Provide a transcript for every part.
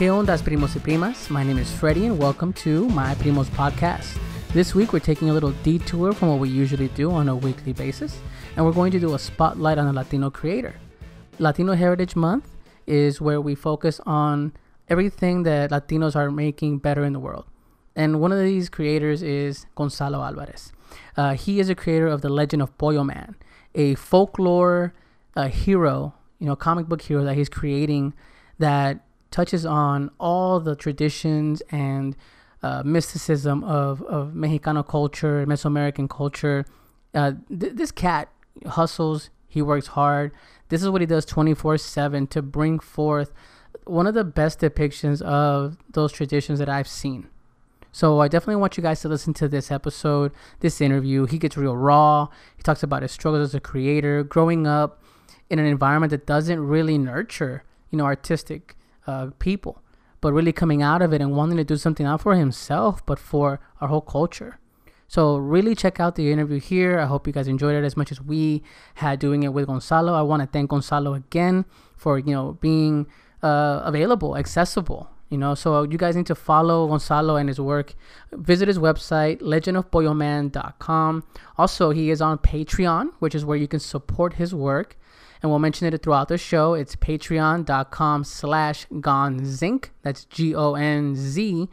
Que ondas, primos y primas? My name is Freddie, and welcome to my Primos podcast. This week, we're taking a little detour from what we usually do on a weekly basis, and we're going to do a spotlight on a Latino creator. Latino Heritage Month is where we focus on everything that Latinos are making better in the world. And one of these creators is Gonzalo Alvarez. Uh, he is a creator of the Legend of Pollo Man, a folklore uh, hero, you know, comic book hero that he's creating that touches on all the traditions and uh, mysticism of, of Mexicano culture, Mesoamerican culture. Uh, th- this cat hustles, he works hard. This is what he does 24 7 to bring forth one of the best depictions of those traditions that I've seen. So I definitely want you guys to listen to this episode, this interview. He gets real raw. He talks about his struggles as a creator, growing up in an environment that doesn't really nurture, you know, artistic uh, people, but really coming out of it and wanting to do something not for himself, but for our whole culture. So really check out the interview here. I hope you guys enjoyed it as much as we had doing it with Gonzalo. I want to thank Gonzalo again for you know being uh, available, accessible. You know, so you guys need to follow Gonzalo and his work. Visit his website, legendofpolloman.com. Also, he is on Patreon, which is where you can support his work and we'll mention it throughout the show. It's patreon.com slash gonzink. That's G-O-N-Z-Z-I-N-K,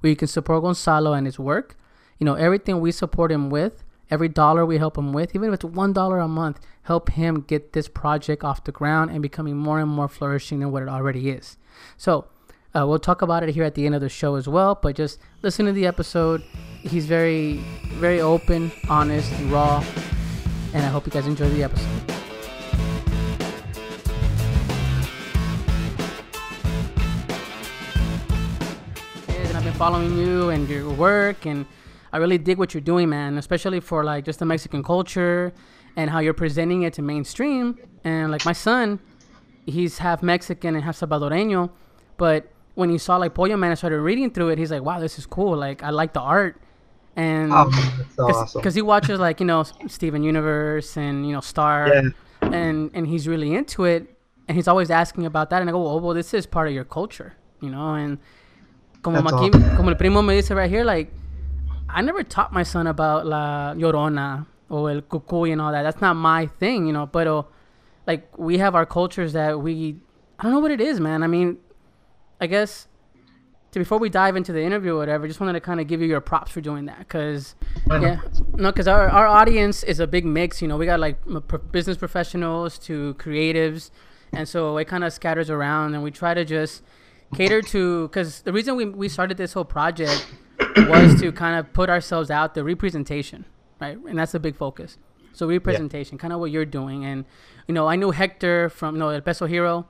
where you can support Gonzalo and his work. You know, everything we support him with, every dollar we help him with, even if it's one dollar a month, help him get this project off the ground and becoming more and more flourishing than what it already is. So, uh, we'll talk about it here at the end of the show as well, but just listen to the episode. He's very, very open, honest, raw and I hope you guys enjoy the episode. And I've been following you and your work, and I really dig what you're doing, man. Especially for like just the Mexican culture and how you're presenting it to mainstream. And like my son, he's half Mexican and half Salvadoreño, but when he saw like Pollo Man, I started reading through it. He's like, "Wow, this is cool! Like, I like the art." And because oh, awesome. he watches like you know Steven Universe and you know Star, yeah. and and he's really into it, and he's always asking about that, and I go, oh well, this is part of your culture, you know, and como Maki, awesome. como el primo me dice right here, like I never taught my son about la llorona or el cucuy and all that. That's not my thing, you know, but uh, like we have our cultures that we I don't know what it is, man. I mean, I guess to before we dive into the interview or whatever, just wanted to kind of give you your props for doing that because yeah, no, because our our audience is a big mix. You know, we got like business professionals to creatives, and so it kind of scatters around, and we try to just cater to because the reason we we started this whole project was to kind of put ourselves out the representation, right, and that's a big focus. So representation, yeah. kind of what you're doing, and you know, I knew Hector from you know El Peso Hero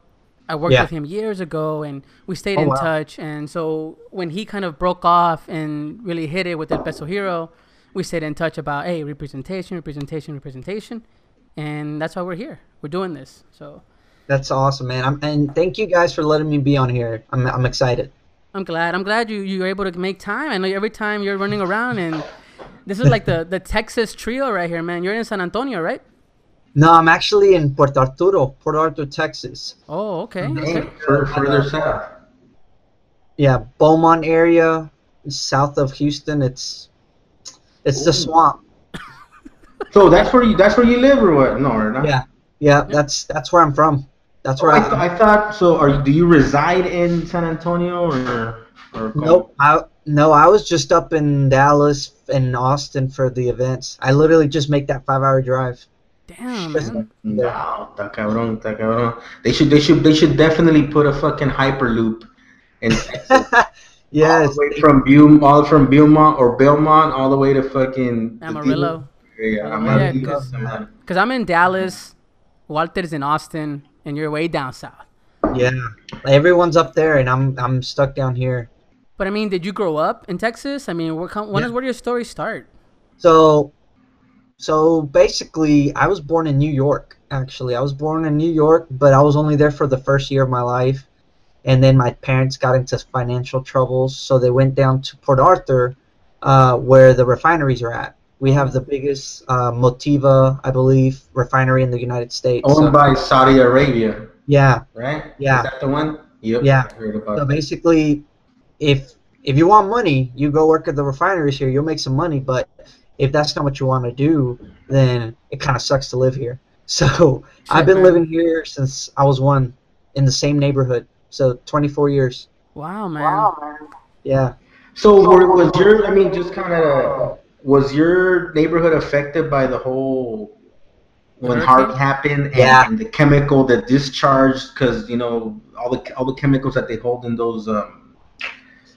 I worked yeah. with him years ago, and we stayed oh, in wow. touch. And so when he kind of broke off and really hit it with El Peso Hero, we stayed in touch about hey representation, representation, representation, and that's why we're here. We're doing this. So that's awesome, man. I'm, and thank you guys for letting me be on here. I'm I'm excited. I'm glad. I'm glad you you were able to make time. I know every time you're running around and. This is like the, the Texas trio right here, man. You're in San Antonio, right? No, I'm actually in Puerto Arturo, Port Arthur, Texas. Oh, okay. okay. Uh, further south. Yeah, Beaumont area, south of Houston. It's it's Ooh. the swamp. so that's where you that's where you live or what? No, or not? Yeah, yeah. That's that's where I'm from. That's where oh, I, th- I thought. So, are you, do you reside in San Antonio or? or nope. I, no, I was just up in Dallas and Austin for the events. I literally just make that five hour drive. Damn, man. No, está cabrón, está cabrón. They should, they should, they should definitely put a fucking hyperloop in yes. All the way from Beaumont, all from Beaumont or Belmont, all the way to fucking Amarillo. Yeah, Amarillo. Because I'm in Dallas, Walter's in Austin, and you're way down south. Yeah, everyone's up there, and I'm I'm stuck down here. But I mean, did you grow up in Texas? I mean, where, when yeah. is, where did your story start? So So basically, I was born in New York. Actually, I was born in New York, but I was only there for the first year of my life, and then my parents got into financial troubles, so they went down to Port Arthur, uh, where the refineries are at. We have the biggest uh, Motiva, I believe, refinery in the United States. Owned So- by Saudi Arabia, yeah, right? Yeah. Is that the one? Yep. Yeah. Heard about So that. basically, if if you want money, you go work at the refineries here. You'll make some money. But if that's not what you want to do, then it kind of sucks to live here. So I've been man. living here since I was one, in the same neighborhood. So 24 years. Wow, man. Wow, man. Yeah. So were, was your, I mean, just kind of, was your neighborhood affected by the whole when Hurricane? Happened and, Yeah. and the chemical that discharged because you know all the all the chemicals that they hold in those um,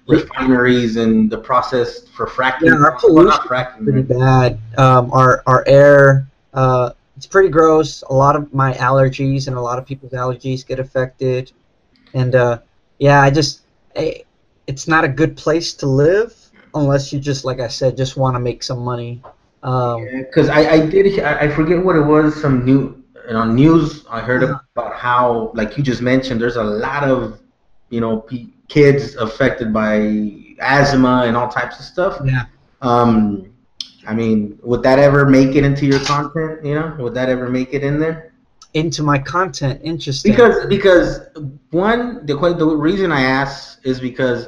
refineries and the process for fracking. Yeah, our not fracking. Pretty right? bad. Um, our our air. Uh, it's pretty gross. A lot of my allergies and a lot of people's allergies get affected, and uh, yeah, I just eh, it's not a good place to live unless you just like I said, just want to make some money. Um, Because I, I did I, I forget what it was some new on news I heard about how like you just mentioned there's a lot of you know kids affected by asthma and all types of stuff. Yeah. Um, I mean, would that ever make it into your content? You know, would that ever make it in there? into my content, interesting. Because because one the the reason I ask is because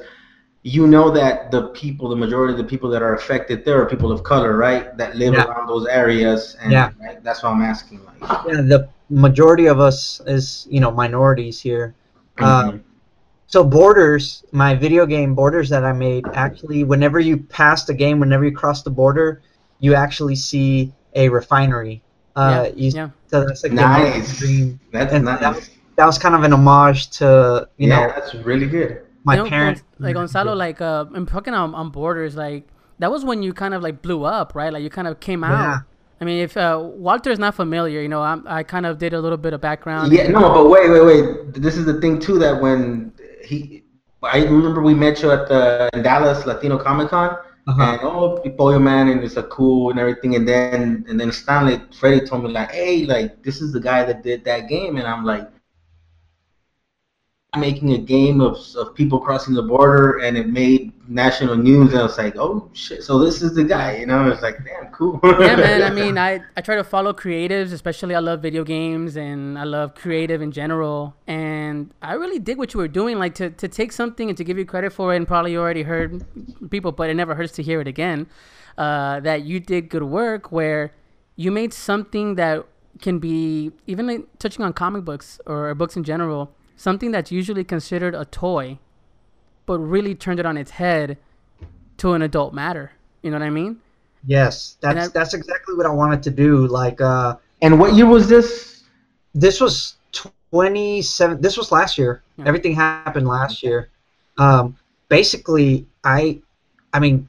you know that the people, the majority of the people that are affected there are people of color, right? That live Yeah. around those areas, and Yeah. right? that's why I'm asking. Like, yeah, the majority of us is you know minorities here. Uh, mhm. So Borders, my video game Borders that I made, actually, whenever you pass the game, whenever you cross the border, you actually see a refinery. Uh, you, yeah. So that's like nice. dream. That's and nice. that- That was kind of an homage to you yeah, know that's really good. my You know, parents. Like Gonzalo, like uh, I'm talking on, on borders, like that was when you kind of like blew up, right? Like you kind of came out. Yeah. I mean, if uh, Walter is not familiar, you know, I'm, I kind of did a little bit of background. Yeah, no, but wait, wait, wait. This is the thing too that when he, I remember we met you at the Dallas Latino Comic Con, Uh-huh. and oh, Pollo Man, and it's a cool and everything, and then and then Stanley Freddie told me like, hey, like this is the guy that did that game, and I'm like. Making a game of, of people crossing the border, and it made national news. And I was like, "Oh shit!" So this is the guy, you know? It's like, damn, cool. yeah, man. I mean, I, I try to follow creatives, especially I love video games and I love creative in general. And I really dig what you were doing, like to, to take something and to give you credit for it. And probably you already heard people, but it never hurts to hear it again. Uh, that you did good work where you made something that can be even like touching on comic books or books in general, something that's usually considered a toy, but really turned it on its head to an adult matter. You know what I mean? Yes, that's I- that's exactly what I wanted to do. Like uh, and what year was this? this was 27 this was last year Yeah. everything happened last year um, basically i i mean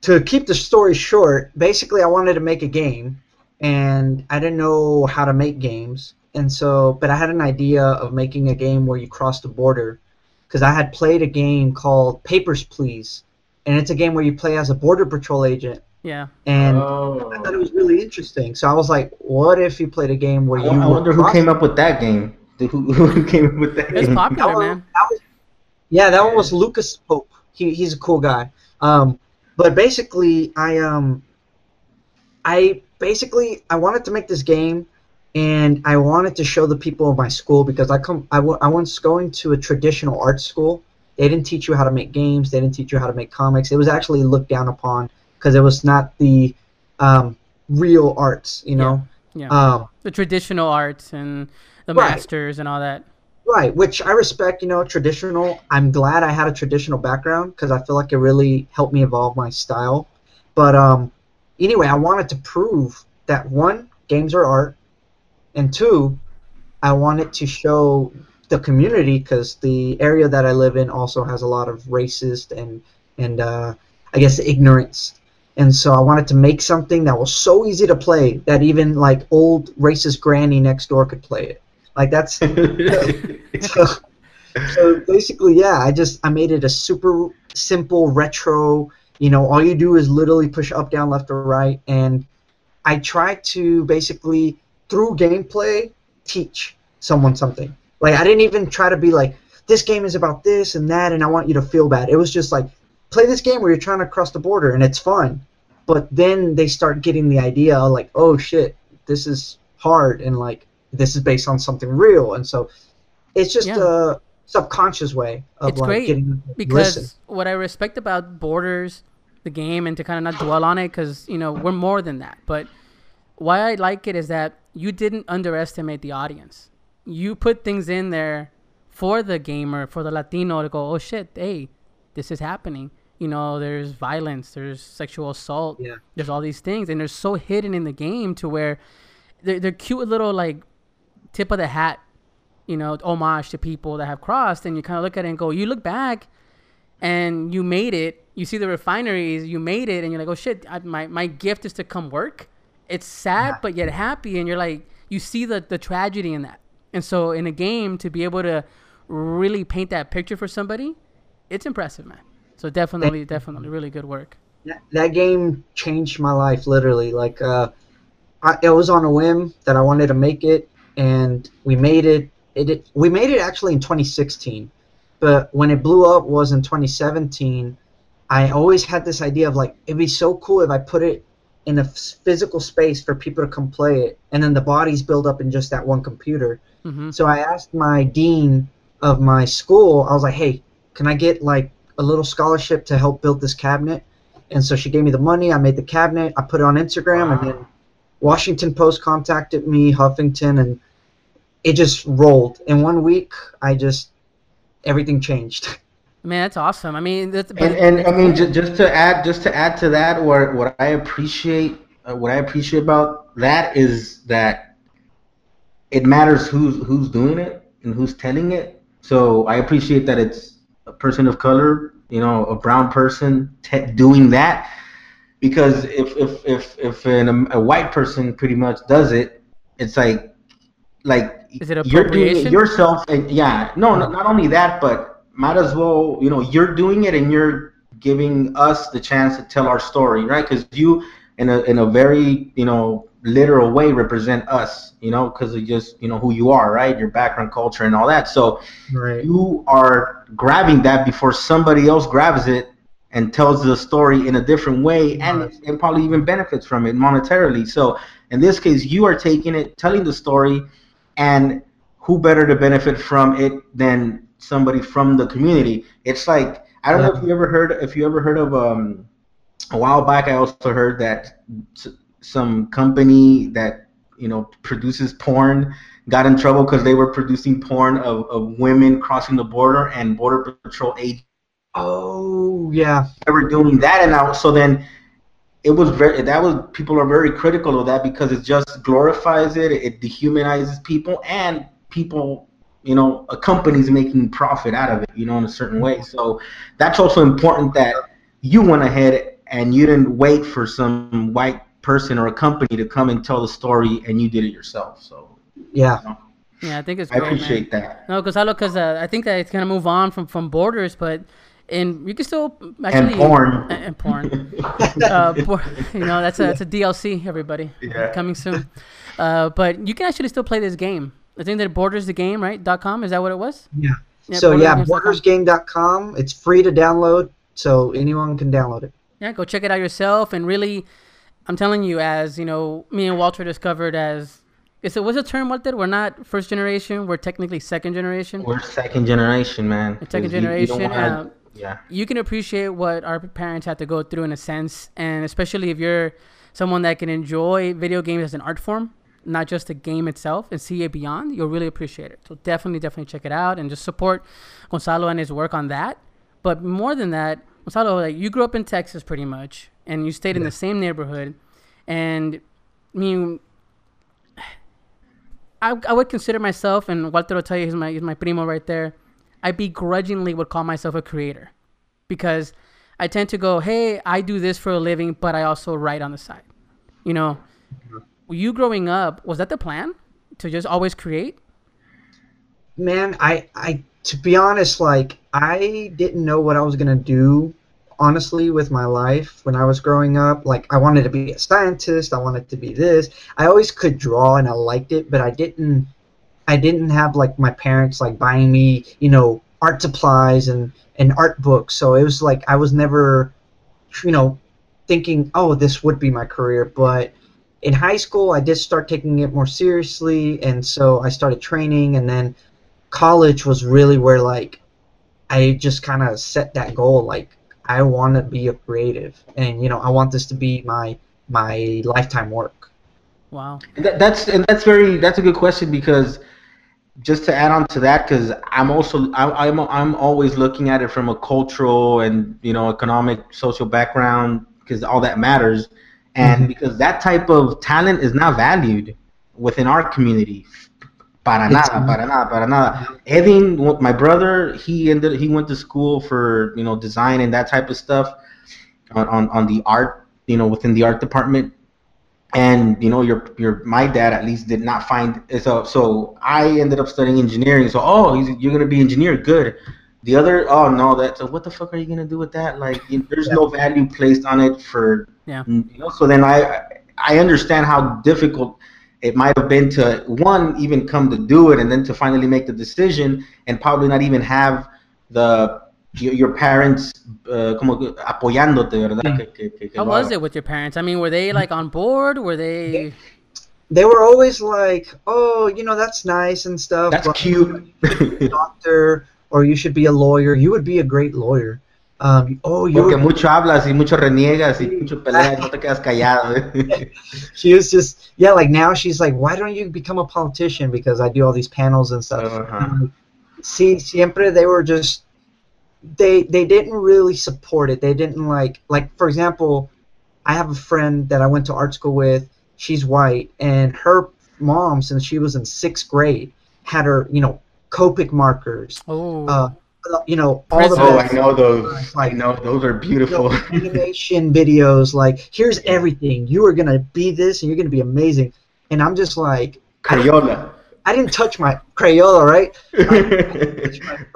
to keep the story short basically i wanted to make a game and i didn't know how to make games and so but i had an idea of making a game where you cross the border because i had played a game called papers please and it's a game where you play as a border patrol agent Yeah. and oh. I thought it was really interesting. So I was like, what if you played a game where I you I wonder who came up with that game. Who, who came up with that It's game? popular, That one- man. that was- yeah, that one was Lucas Pope. He, he's a cool guy. Um, but basically, I um, I basically I wanted to make this game, and I wanted to show the people of my school because I come I, w- I was going to a traditional art school. They didn't teach you how to make games. They didn't teach you how to make comics. It was actually looked down upon because it was not the um, real arts. You know. Yeah. Um, the traditional arts and the Right. masters and all that. Right, which I respect, you know, traditional. I'm glad I had a traditional background because I feel like it really helped me evolve my style. But um, anyway, I wanted to prove that one, games are art, and two, I wanted to show the community because the area that I live in also has a lot of racist and and uh, I guess ignorance. And so I wanted to make something that was so easy to play that even like old racist granny next door could play it. Like that's so, so basically, yeah, I just I made it a super simple retro. You know, all you do is literally push up, down, left, or right, and I try to basically through gameplay teach someone something. Like I didn't even try to be like this game is about this and that and I want you to feel bad. It was just like play this game where you're trying to cross the border and it's fun. But then they start getting the idea like, oh shit, this is hard and like this is based on something real and so it's just Yeah. a subconscious way of It's like great getting because listen. what I respect about Borders, the game, and to kind of not dwell on it, because you know we're more than that. But why I like it is that you didn't underestimate the audience. You put things in there for the gamer, for the Latino to go, oh shit, hey, this is happening. You know, there's violence, there's sexual assault, Yeah. there's all these things, and they're so hidden in the game to where they're, they're cute little like tip of the hat you know, homage to people that have crossed, and you kind of look at it and go, you look back, and you made it. You see the refineries, you made it, and you're like, oh shit, I, my my gift is to come work. It's sad, but yet happy, and you're like, you see the the tragedy in that. And so, in a game, to be able to really paint that picture for somebody, it's impressive, man. So definitely, definitely, really good work. that, that game changed my life literally like uh I, it was on a whim that i wanted to make it and we made it it, it we made it actually in 2016 but when it blew up was in 2017 i always had this idea of like it'd be so cool if i put it in a physical space for people to come play it and then the bodies build up in just that one computer hmm so I asked my dean of my school, I was like, hey, can I get like a little scholarship to help build this cabinet? And so she gave me the money. I made the cabinet. I put it on Instagram, and then Washington Post contacted me, Huffington, and it just rolled. In one week, I just everything changed. Man, that's awesome. I mean, that's, And, and I mean, just, just to add, just to add to that, what what I appreciate, uh, what I appreciate about that is that it matters who's who's doing it and who's telling it. So I appreciate that it's a person of color, you know, a brown person te- doing that, because if if if if an, a white person pretty much does it, it's like like Is it you're doing it yourself, and yeah, no, not, not only that, but might as well, you know, you're doing it and you're giving us the chance to tell our story, right? Because you, in a in a very you know literal way, represent us, you know, because of just you know who you are, right? Your background, culture, and all that. So Right. you are grabbing that before somebody else grabs it and tells the story in a different way and, Right. and probably even benefits from it monetarily. So in this case, you are taking it, telling the story, and who better to benefit from it than somebody from the community? It's like I don't know if you ever heard if you ever heard of um a while back. I also heard that some company that you know produces porn got in trouble because they were producing porn of, of women crossing the border and border patrol agents Oh yeah. They were doing that and now so then it was very that was people are very critical of that because it just glorifies it it dehumanizes people and people you know a company's making profit out of it you know in a certain way so that's also important that you went ahead and you didn't wait for some white person or a company to come and tell the story and you did it yourself so Yeah. yeah, I think it's i great, man. appreciate that No, because i look because uh, I think that it's gonna move on from, from borders, but and you can still actually and porn and, and porn. uh, por- you know, that's a that's a DLC, everybody. Yeah. Coming soon. Uh, but you can actually still play this game. I think that borders the game, right? Dot com is that what it was? Yeah. Yeah, so yeah, bordersgames.com. bordersgame.com. It's free to download, so anyone can download it. Yeah, go check it out yourself. And really, I'm telling you, as you know, me and Walter discovered as. Is it what's the term, what Walter? We're not first generation. We're technically second generation. we're second generation man second 'Cause you- you don't generation, wanna- uh, yeah you can appreciate what our parents had to go through in a sense, and especially if you're someone that can enjoy video games as an art form, not just the game itself, and see it beyond, you'll really appreciate it. So definitely, definitely check it out and just support Gonzalo and his work on that. But more than that, Gonzalo, like you grew up in Texas pretty much, and you stayed in the same neighborhood, and I mean. I, I would consider myself, and Walter will tell you, he's my, he's my primo right there. I begrudgingly would call myself a creator because I tend to go, hey, I do this for a living, but I also write on the side. You know, you growing up, was that the plan to just always create? Man, I, I, to be honest, like I didn't know what I was gonna do honestly with my life when I was growing up. Like I wanted to be a scientist, I wanted to be this. I always could draw and I liked it, but I didn't I didn't have like my parents like buying me, you know, art supplies and and art books. So it was like I was never you know thinking, "Oh, this would be my career." But in high school, I did start taking it more seriously, and so I started training and then college was really where like I just kind of set that goal like I want to be a creative, and you know, I want this to be my my lifetime work. Wow. That, that's and that's very that's a good question because just to add on to that, because I'm also I, I'm I'm always looking at it from a cultural and you know economic social background because all that matters, and mm-hmm. because that type of talent is not valued within our community. Para nada, para nada, para nada. Edwin, my brother, he ended. He went to school for you know design and that type of stuff, on, on, on the art, you know, within the art department. And you know, your your my dad at least did not find so. So I ended up studying engineering. So oh, you're gonna be engineer, good. The other, oh no, that. So what the fuck are you gonna do with that? Like, you, there's yeah. no value placed on it for. Yeah. You know, so then I I understand how difficult it might have been to one even come to do it and then to finally make the decision and probably not even have the your, your parents uh, como apoyándote, ¿verdad? Mm. Que, que, que How was it with your parents? I mean, were they like on board? Were they? They were always like, "Oh, you know, that's nice and stuff." That's cute. doctor, or you should be a lawyer. You would be a great lawyer. Um, oh, you Porque mucho hablas y mucho reniegas y mucho peleas, no te quedas callado. she was just, yeah, like now she's like, why don't you become a politician? Because I do all these panels and stuff. Uh-huh. See, siempre they were just, they they didn't really support it. They didn't like, like for example, I have a friend that I went to art school with. She's white, and her mom, since she was in sixth grade, had her, you know, Copic markers. Oh. Uh, you know all the oh I know those. like, I know those are beautiful. You know, animation videos like here's everything. You are gonna be this and you're gonna be amazing. And I'm just like Crayola. I didn't touch my Crayola right?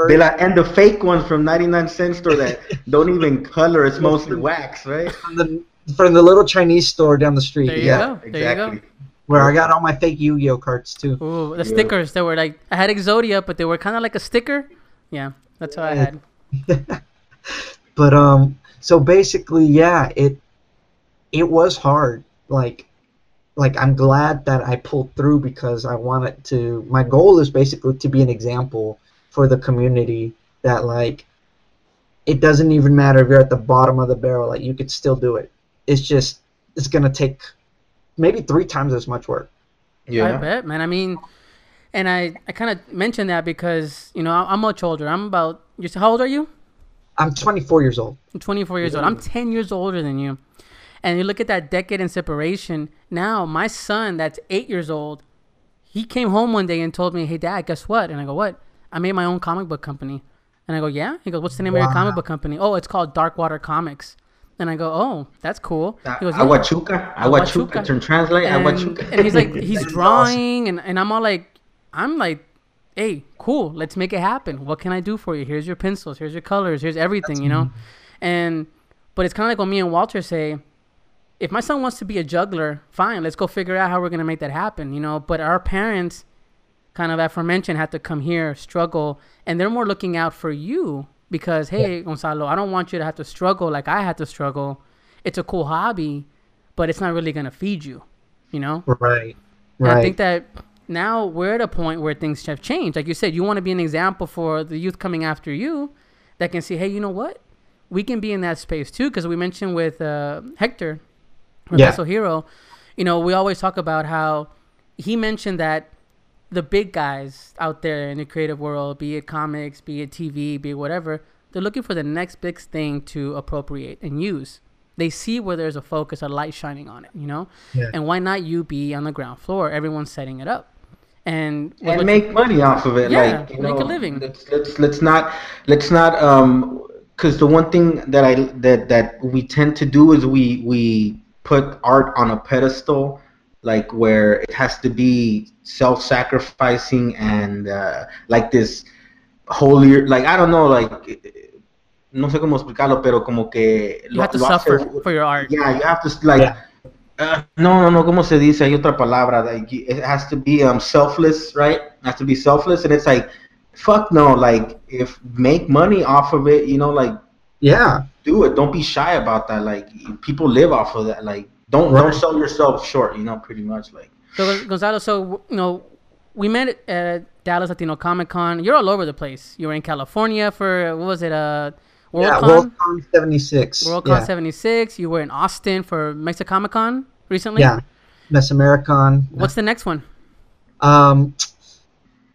They like, and the fake ones from 99 cent store that don't even color it's mostly wax right? from the from the little Chinese store down the street. There you yeah go. There exactly you go. Where I got all my fake Yu-Gi-Oh cards too. Ooh, the yeah. stickers that were like I had Exodia, but they were kind of like a sticker. Yeah. That's how I had. but um, so basically, yeah, it it was hard. Like, like I'm glad that I pulled through because I wanted to. My goal is basically to be an example for the community that like it doesn't even matter if you're at the bottom of the barrel. Like you could still do it. It's just it's gonna take maybe three times as much work. Yeah, I bet, man. I mean and I, I kind of mentioned that because you know I'm much older. I'm about you. How old are you? I'm 24 years old. I'm 24 years old. I'm 10 years older than you. And you look at that decade in separation. Now my son, that's eight years old, he came home one day and told me, "Hey, Dad, guess what?" And I go, "What?" I made my own comic book company. And I go, "Yeah." He goes, "What's the name wow. of your comic book company?" Oh, it's called Darkwater Comics. And I go, oh, that's cool. Uh, he goes, yeah. Aguachuca, Aguachuca, turn translate, and, Aguachuca. and he's like, he's drawing, awesome. and, and I'm all like, I'm like, hey, cool, let's make it happen. What can I do for you? Here's your pencils, here's your colors, here's everything, That's you know? And but it's kind of like what me and Walter say. If my son wants to be a juggler, fine, let's go figure out how we're gonna make that happen, you know. But our parents, kind of aforementioned, had to come here, struggle, and they're more looking out for you because hey, yeah. Gonzalo, I don't want you to have to struggle like I had to struggle. It's a cool hobby, but it's not really gonna feed you, you know. Right. Right. I think that now we're at a point where things have changed. Like you said, you want to be an example for the youth coming after you that can see, hey, you know what? We can be in that space too. Because we mentioned with uh, Hector, yeah. Hero, you know, we always talk about how he mentioned that the big guys out there in the creative world, be it comics, be it TV, be it whatever, they're looking for the next big thing to appropriate and use they see where there's a focus, a light shining on it, you know? Yeah. And why not you be on the ground floor? Everyone's setting it up and and make money off of it. Yeah, like, you make know, a living. Let's, let's let's not let's not um because the one thing that I that that we tend to do is we we put art on a pedestal, like where it has to be self-sacrificing and uh, like this holier like I don't know like no sé cómo explicarlo, pero como que you have to suffer for your art. Yeah, you have to like. Yeah. Uh, no, no, no. ¿Cómo se dice? Hay otra palabra. Like it has to be um selfless, right? It has to be selfless, and it's like, fuck no. Like if make money off of it, you know, like Yeah. do it. Don't be shy about that. Like people live off of that. Like don't Right. don't sell yourself short. You know, pretty much. Like So Gonzalo, so you know, we met at Dallas Latino Comic Con. You're all over the place. You were in California for what was it? Uh, yeah. WorldCon. WorldCon 76. WorldCon yeah. 76. You were in Austin for Mexicomic Con recently. Yeah. Mesoamericon. What's the next one? Um,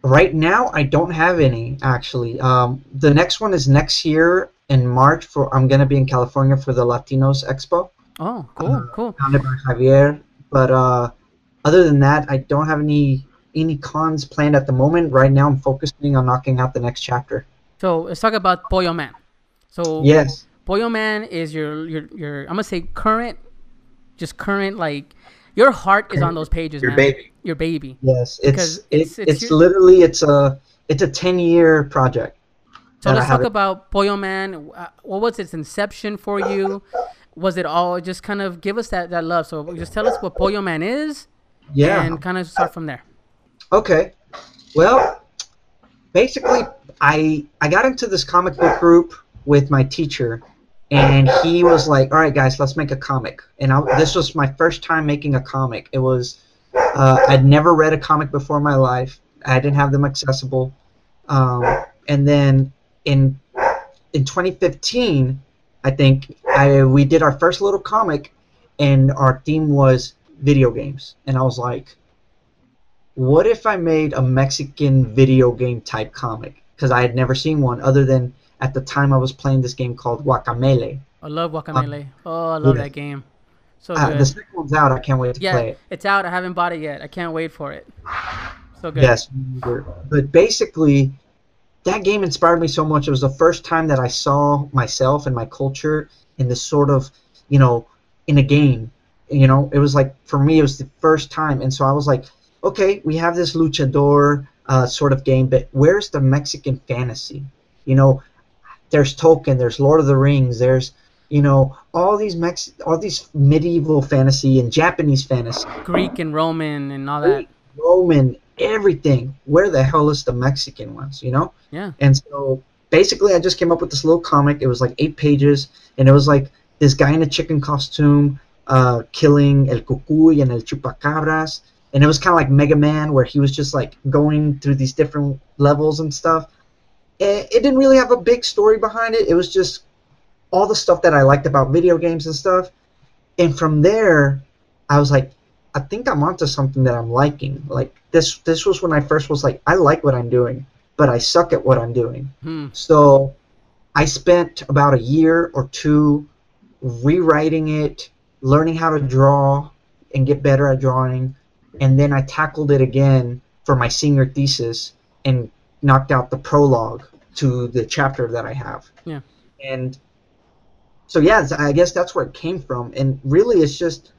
right now, I don't have any actually. Um, the next one is next year in March. For I'm gonna be in California for the Latinos Expo, Oh, cool, Uh, cool. founded by Javier. But uh, other than that, I don't have any any cons planned at the moment. Right now, I'm focusing on knocking out the next chapter. So let's talk about Pollo Man. So Yes. Pollo Man is your your your I'm gonna say current, just current like your heart is on those pages, your man. baby. Your baby. Yes, it's it's- it's, it's it's, your- literally it's a it's a ten year project. So let's talk it. about Pollo Man. Uh, What was its inception for you? Was it all just kind of give us that, that love? So just tell us what Pollo Man is Yeah. and kind of start from there. Okay. Well, basically, I I got into this comic book group with my teacher, and he was like, "All right, guys, let's make a comic." And I, this was my first time making a comic. It was uh, I'd never read a comic before in my life. I didn't have them accessible. Um, and then in in 2015, I think I we did our first little comic, and our theme was video games. And I was like, what if I made a Mexican video game type comic? Because I had never seen one other than at the time I was playing this game called Guacamelee. I love Guacamole. oh, I love yeah. that game. So Uh, the second one's out. I can't wait to yeah, play it. it's out. I haven't bought it yet. I can't wait for it. So good. Yes, but basically, that game inspired me so much. It was the first time that I saw myself and my culture in this sort of, you know, in a game. You know, it was like for me, it was the first time, and so I was like, okay, we have this luchador uh, sort of game, but where's the Mexican fantasy? You know, there's Tolkien, there's Lord of the Rings, there's you know all these Mex, all these medieval fantasy and Japanese fantasy. Greek and Roman and all that. Roman, everything. Where the hell is the Mexican ones? You know? Yeah. And so basically, I just came up with this little comic. It was like eight pages, and it was like this guy in a chicken costume uh, killing El Cucuy and El Chupacabras. And it was kind of like Mega Man, where he was just like going through these different levels and stuff. It, it didn't really have a big story behind it. It was just all the stuff that I liked about video games and stuff. And from there, I was like, I think I'm onto something that I'm liking. Like this this was when I first was like, I like what I'm doing, but I suck at what I'm doing. Hmm. So I spent about a year or two rewriting it, learning how to draw and get better at drawing, and then I tackled it again for my senior thesis and knocked out the prologue to the chapter that I have. Yeah. And so yeah, I guess that's where it came from. And really it's just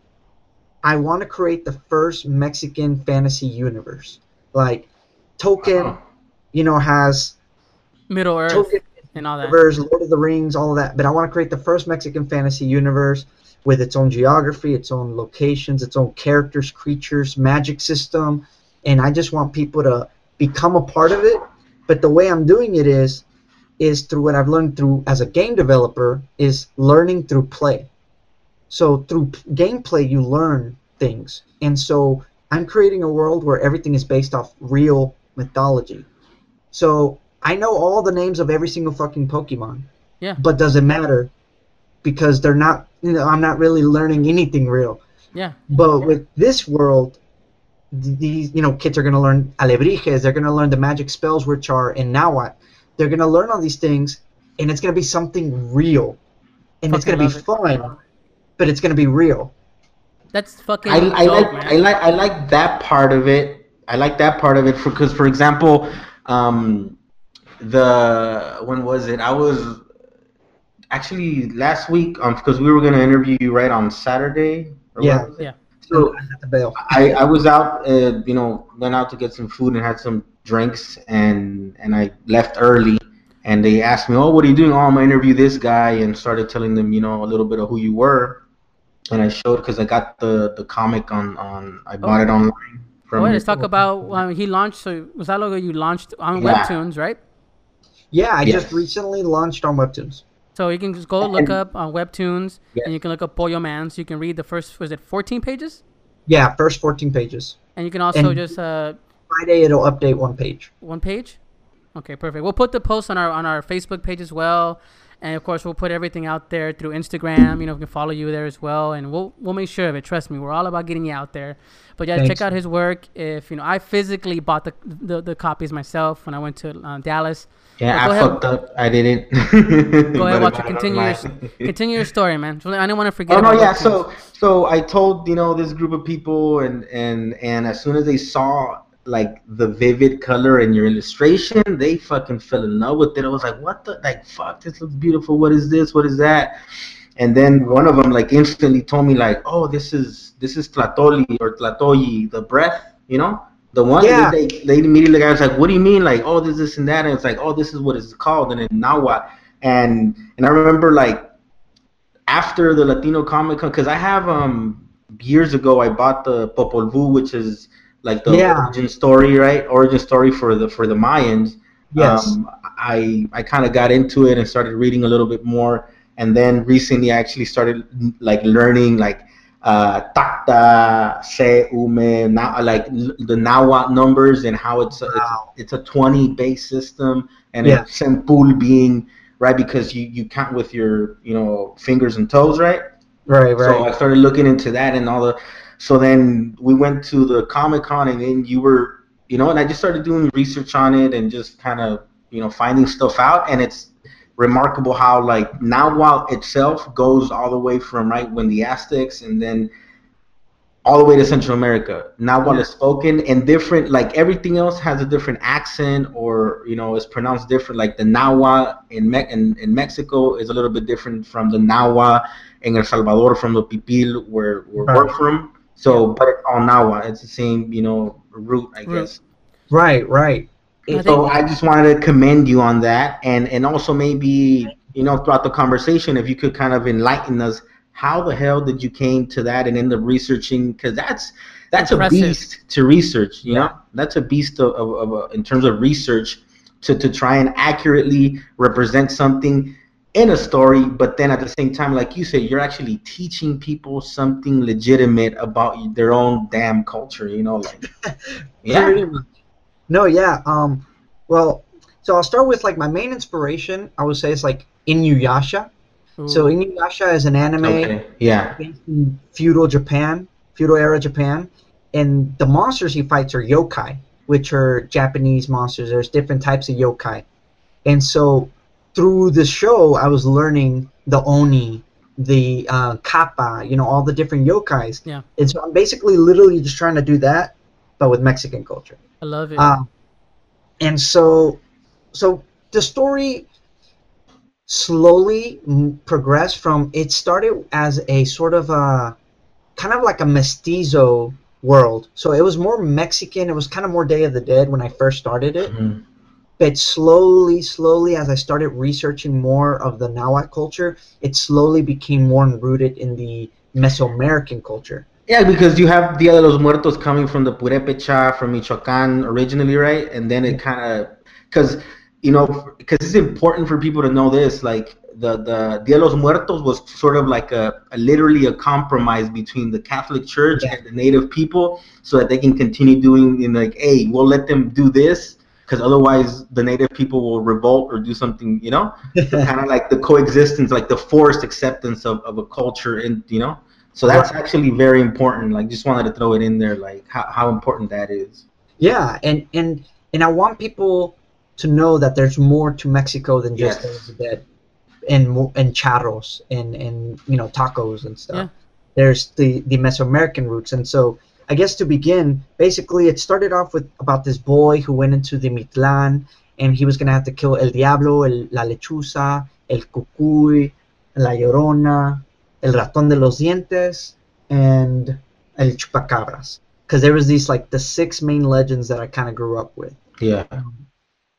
I want to create the first Mexican fantasy universe. Like Tolkien, uh-huh. you know, has Middle Earth Tolkien and all that. universe, Lord of the Rings, all of that. But I want to create the first Mexican fantasy universe with its own geography, its own locations, its own characters, creatures, magic system, and I just want people to become a part of it. But the way I'm doing it is is through what I've learned through as a game developer is learning through play. So through p- gameplay you learn things. And so I'm creating a world where everything is based off real mythology. So I know all the names of every single fucking Pokemon. Yeah. But does it matter? Because they're not you know, I'm not really learning anything real. Yeah. But with this world, these you know kids are gonna learn alebrijes. They're gonna learn the magic spells, which are in Nahuatl. They're gonna learn all these things, and it's gonna be something real, and it's gonna be fun. it. Fun, but it's gonna be real. That's fucking I, I dope, like man. I like I like that part of it. I like that part of it because, for example, um, the when was it? I was actually last week um because we were gonna interview you right on Saturday. or Yeah. what was it? Yeah. So At the bail. I, I was out, uh, you know, went out to get some food and had some drinks, and and I left early, and they asked me, "Oh, what are you doing?" Oh, I'm gonna interview this guy, and started telling them, you know, a little bit of who you were, and I showed because I got the the comic on on I bought it online. From oh, let's talk about um, he launched. So was that logo you launched on yeah. Webtoons, right? Yeah, I yes. just recently launched on Webtoons. So you can just go look up on Webtoons, and you can look up Pollo Man. So you can read the first. Was it 14 pages? Yeah, first 14 pages. And you can also and just uh, Friday it'll update one page. One page. Okay, perfect. We'll put the post on our on our Facebook page as well, and of course we'll put everything out there through Instagram. You know, we can follow you there as well, and we'll we'll make sure of it. Trust me, we're all about getting you out there. But yeah, Thanks. check out his work. If you know, I physically bought the the, the copies myself when I went to uh, Dallas. Yeah, I fucked up. I didn't. go ahead, watch it. Continue your continue your story, man. I don't want to forget. Oh no, yeah. So so I told you know this group of people, and and and as soon as they saw like the vivid color in your illustration, they fucking fell in love with it. I was like, what the like fuck, this looks beautiful. What is this? What is that? And then one of them like instantly told me like, oh, this is this is Tlatoli or Tlatoyi, the breath, you know? The one yeah. they, they immediately I was like, what do you mean? Like, oh, this, this, and that. And it's like, oh, this is what it's called. And then now what? And and I remember like after the Latino Comic Con, because I have um years ago I bought the Popol Vuh, which is like the yeah. origin story, right? Origin story for the for the Mayans. Yes. Um, I I kind of got into it and started reading a little bit more, and then recently I actually started like learning like uh, takta, se, ume, now like the Nahuatl numbers and how it's a, wow. it's, a, it's, a 20 base system, and yeah. it's sempul being right because you you count with your you know fingers and toes, right? Right, right. So I started looking into that and all the so then we went to the Comic Con, and then you were, you know, and I just started doing research on it and just kind of, you know, finding stuff out. And it's remarkable how like Nahuatl itself goes all the way from right when the Aztecs and then all the way to Central America. Nahuatl yeah. is spoken and different, like everything else has a different accent or, you know, is pronounced different. Like the Nahuatl in, Me- in, in Mexico is a little bit different from the Nahuatl in El Salvador from the Pipil where, where right. we're uh-huh. from. So, but it's all Nawa. It's the same, you know, root, I guess. Right, right. I so I just wanted to commend you on that, and and also maybe you know throughout the conversation, if you could kind of enlighten us, how the hell did you came to that and end up researching? Because that's that's Impressive. a beast to research. You yeah. know, that's a beast of, of, of uh, in terms of research to to try and accurately represent something in a story, but then at the same time, like you said, you're actually teaching people something legitimate about their own damn culture. You know, like yeah. No, yeah. Um, well, so I'll start with like my main inspiration. I would say is like Inuyasha. Ooh. So Inuyasha is an anime okay. yeah. based in feudal Japan, feudal era Japan, and the monsters he fights are yokai, which are Japanese monsters. There's different types of yokai, and so through the show, I was learning the oni, the uh, kappa, you know, all the different yokais. Yeah. And so I'm basically literally just trying to do that, but with Mexican culture. I love it. Uh, and so, so the story slowly progressed from it started as a sort of a kind of like a mestizo world. So it was more Mexican. It was kind of more Day of the Dead when I first started it. Mm-hmm but slowly, slowly, as I started researching more of the Nahuatl culture, it slowly became more rooted in the Mesoamerican culture. Yeah, because you have Dia de los Muertos coming from the Purepecha, from Michoacan originally, right? And then it kind of, because, you know, because it's important for people to know this, like, the, the Dia de los Muertos was sort of like a, a literally a compromise between the Catholic Church yeah. and the native people so that they can continue doing, in like, hey, we'll let them do this, because otherwise the native people will revolt or do something, you know, kind of like the coexistence, like the forced acceptance of, of a culture, and you know, so that's right. actually very important. Like, just wanted to throw it in there, like how, how important that is. Yeah, and and and I want people to know that there's more to Mexico than just yes. the dead, and and charros and and you know tacos and stuff. Yeah. There's the the Mesoamerican roots, and so I guess to begin, basically it started off with about this boy who went into the Mictlan and he was gonna have to kill El Diablo, el, La Lechuza, El Cucuy, La Llorona, El Ratón de los Dientes, and El Chupacabras. Because there was these like the six main legends that I kind of grew up with. Yeah.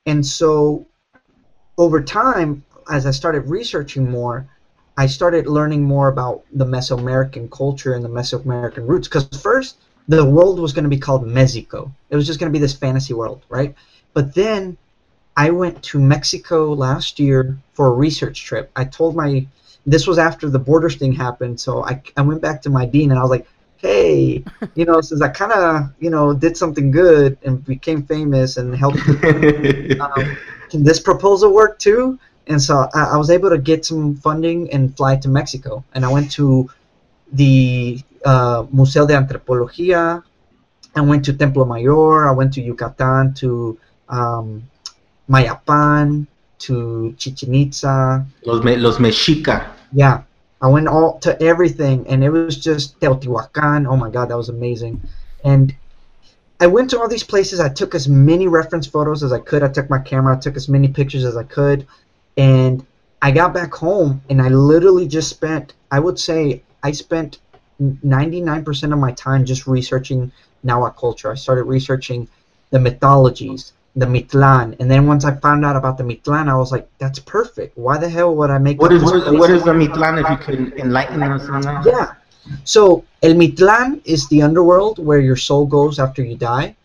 and so over time, as I started researching more, I started learning more about the Mesoamerican culture and the Mesoamerican roots. Because first, the world was going to be called Mexico. It was just going to be this fantasy world, right? But then I went to Mexico last year for a research trip. I told my, this was after the borders thing happened, so I, I went back to my dean and I was like, hey, you know, since I kind of, you know, did something good and became famous and helped, um, can this proposal work too? And so I, I was able to get some funding and fly to Mexico. And I went to the uh, Museo de Antropología. I went to Templo Mayor. I went to Yucatan, to um, Mayapan, to Chichen Itza. Los, me, los Mexica. Yeah, I went all to everything, and it was just Teotihuacan. Oh my God, that was amazing. And I went to all these places. I took as many reference photos as I could. I took my camera. I took as many pictures as I could, and I got back home, and I literally just spent. I would say I spent 99% of my time just researching Nahua culture. I started researching the mythologies, the Mictlan, and then once I found out about the Mictlan, I was like, "That's perfect. Why the hell would I make?" What is this what, place? what is the Mictlan? If you could enlighten us on that. Yeah. So El Mictlan is the underworld where your soul goes after you die,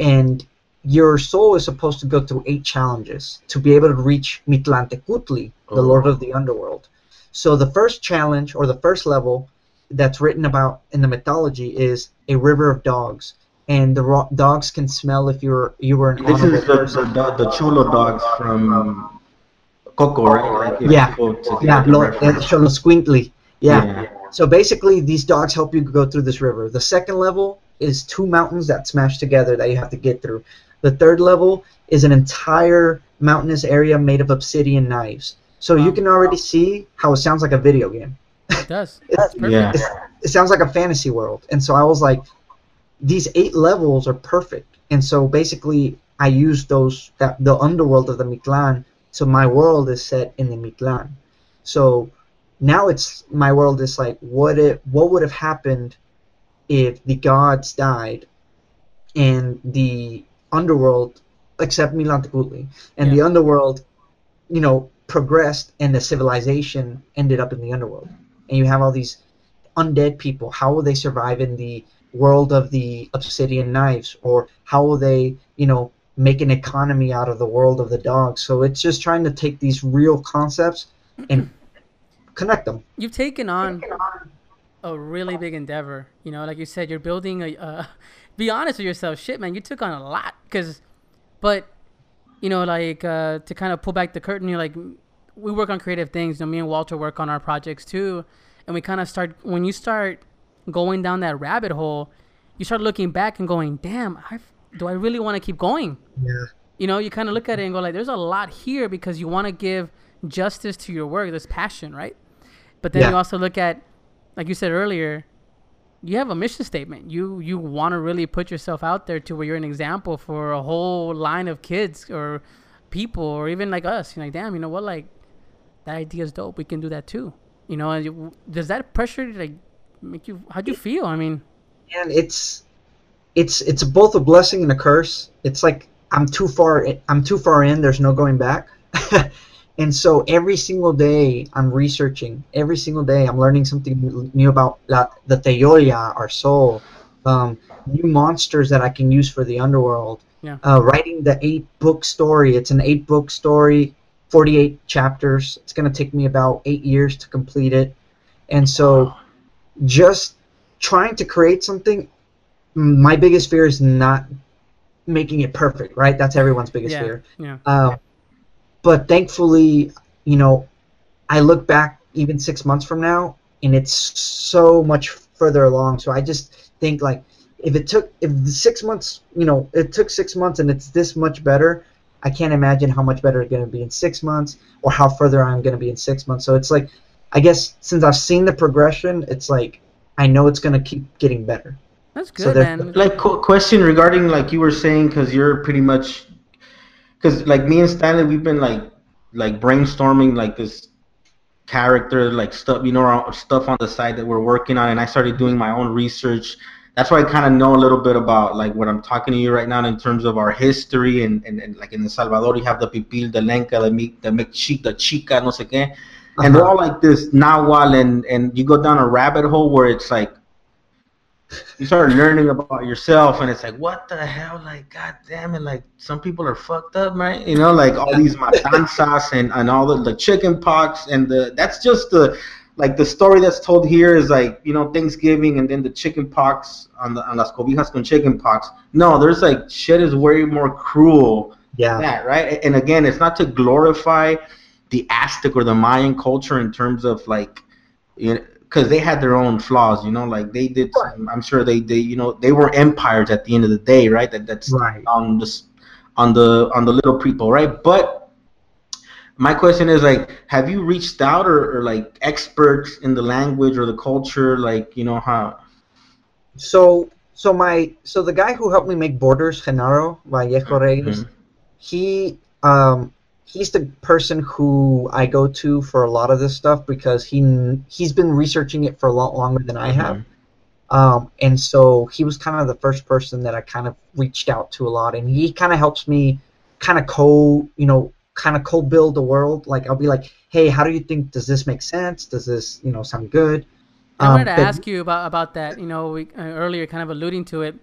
and your soul is supposed to go through eight challenges to be able to reach Mictlantecuhtli, the Oh. Lord of the Underworld. So the first challenge or the first level that's written about in the mythology is a river of dogs, and the ro- dogs can smell if you're you were an This honorable is the, person. the, the, the Cholo dogs from Coco, right? Like, Yeah. people to get Yeah, the lo, reference. uh, Xoloitzcuintli. yeah. Yeah. So basically, these dogs help you go through this river. The second level is two mountains that smash together that you have to get through. The third level is an entire mountainous area made of obsidian knives. So you can already see how it sounds like a video game. It does. It's- It's perfect. Yeah. It sounds like a fantasy world. And so I was like, these eight levels are perfect. And so basically, I used those that the underworld of the Mictlan. So my world is set in the Mictlan. So now it's my world is like what it what would have happened if the gods died and the underworld except Mictlantecuhtli and the underworld you know progressed and the civilization ended up in the underworld and you have all these undead people how will they survive in the world of the obsidian knives or how will they you know make an economy out of the world of the dogs so it's just trying to take these real concepts and connect them You've taken on a really big endeavor. You know, like you said, you're building a. Uh, be honest with yourself, shit, man. You took on a lot, cause, but, you know, like uh, to kind of pull back the curtain, you're like, we work on creative things. You know, me and Walter work on our projects too, and we kind of start when you start going down that rabbit hole, you start looking back and going, damn, I do I really want to keep going? yeah you know you kind of look at it and go like there's a lot here because you want to give justice to your work there's passion right but then Yeah. you also look at like you said earlier you have a mission statement you you want to really put yourself out there to where you're an example for a whole line of kids or people or even like us you're like damn you know what like that idea is dope we can do that too you know you, does that pressure like make you How do you feel i mean and it's it's it's both a blessing and a curse. It's like I'm too far I'm too far in. There's no going back. and so every single day I'm researching. Every single day I'm learning something new about la, the Teoria, our soul, um, new monsters that I can use for the underworld. Yeah. Uh, writing the eight book story. It's an eight book story, 48 chapters. It's gonna take me about eight years to complete it. And so just trying to create something my biggest fear is not making it perfect right that's everyone's biggest yeah fear yeah uh, but thankfully you know i look back even six months from now and it's so much further along so i just think like if it took if six months you know it took six months and it's this much better i can't imagine how much better it's going to be in six months or how further i'm going to be in six months. So it's like i guess since i've seen the progression it's like i know it's going to keep getting better. That's good so man. Like qu- question regarding like you were saying because you're pretty much because like me and Stanley we've been like like brainstorming like this character like stuff you know stuff on the side that we're working on. And I started doing my own research that's why I kind of know a little bit about like what I'm talking to you right now in terms of our history and, and, and like in El Salvador you have the pipil, the lenca, the mi, the mexica, the chica, no sé qué, and uh-huh. they're all like this nahual, and and you go down a rabbit hole where it's like you start learning about yourself and it's like what the hell? Like god damn it like some people are fucked up right you know like all these matanzas and, and all the, the chicken pox and the that's just the like the story that's told here is like you know Thanksgiving and then the chicken pox on the on las cobijas con chicken pox. No, there's like shit is way more cruel. Yeah. that right. And again, it's not to glorify the Aztec or the Mayan culture in terms of like you know because they had their own flaws, you know, like they did. I'm sure they, they, you know, they were empires at the end of the day, right? That that's right. on this, on the on the little people, right? But my question is like, have you reached out or, or like experts in the language or the culture, like you know how? So so my so the guy who helped me make borders, Genaro Vallejo Reyes, mm-hmm. he um he's the person who I go to for a lot of this stuff because he he's been researching it for a lot longer than I mm-hmm. have. Um, and so he was kind of the first person that I kind of reached out to a lot, and he kind of helps me kind of co, you know, kind of co-build the world. Like I'll be like, hey, how do you think? Does this make sense? Does this, you know, sound good? I wanted um, to ask you about about that. You know, we, uh, earlier, kind of alluding to it.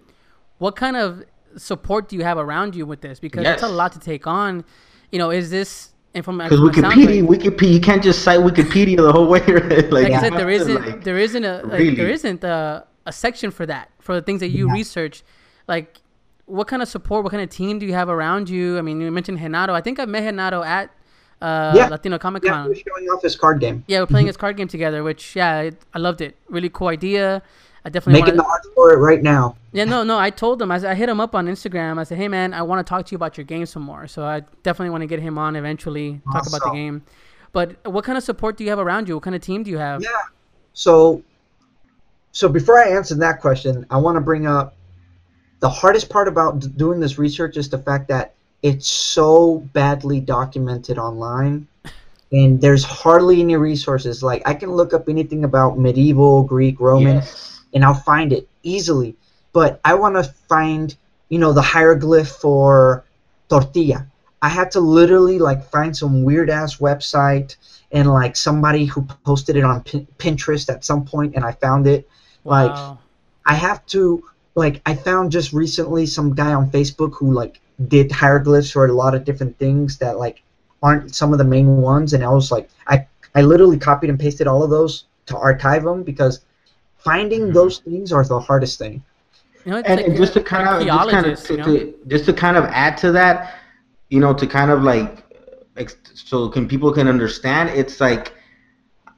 What kind of support do you have around you with this? Because yes. it's a lot to take on you know, is this information? because Wikipedia, Wikipedia, you can't just cite Wikipedia the whole way. Right? like, like I said, there isn't, like, there isn't a, like, really. there isn't a, a section for that for the things that you yeah. research. Like, what kind of support, what kind of team do you have around you? I mean, you mentioned Genaro. I think I met Genaro at uh, yeah. Latino Comic Con. Yeah, showing off his card game. Yeah, we're playing his card game together, which yeah, I loved it. Really cool idea. I definitely making wanna... the art for it right now. Yeah, no, no. I told him. I, I hit him up on Instagram. I said, "Hey, man, I want to talk to you about your game some more." So I definitely want to get him on eventually, talk awesome. about the game. But what kind of support do you have around you? What kind of team do you have? Yeah. So, so before I answer that question, I want to bring up the hardest part about doing this research is the fact that it's so badly documented online and there's hardly any resources like i can look up anything about medieval greek roman yes and I'll find it easily. But I want to find, you know, the hieroglyph for tortilla. I had to literally like find some weird ass website and like somebody who posted it on P- Pinterest at some point and I found it. Wow. Like I have to like I found just recently some guy on Facebook who like did hieroglyphs for a lot of different things that like aren't some of the main ones and I was like I I literally copied and pasted all of those to archive them because Finding mm-hmm. those things are the hardest thing. You know, and, like, and just to kind of just kind of to, to, just to kind of add to that, you know, to kind of like so can people can understand it's like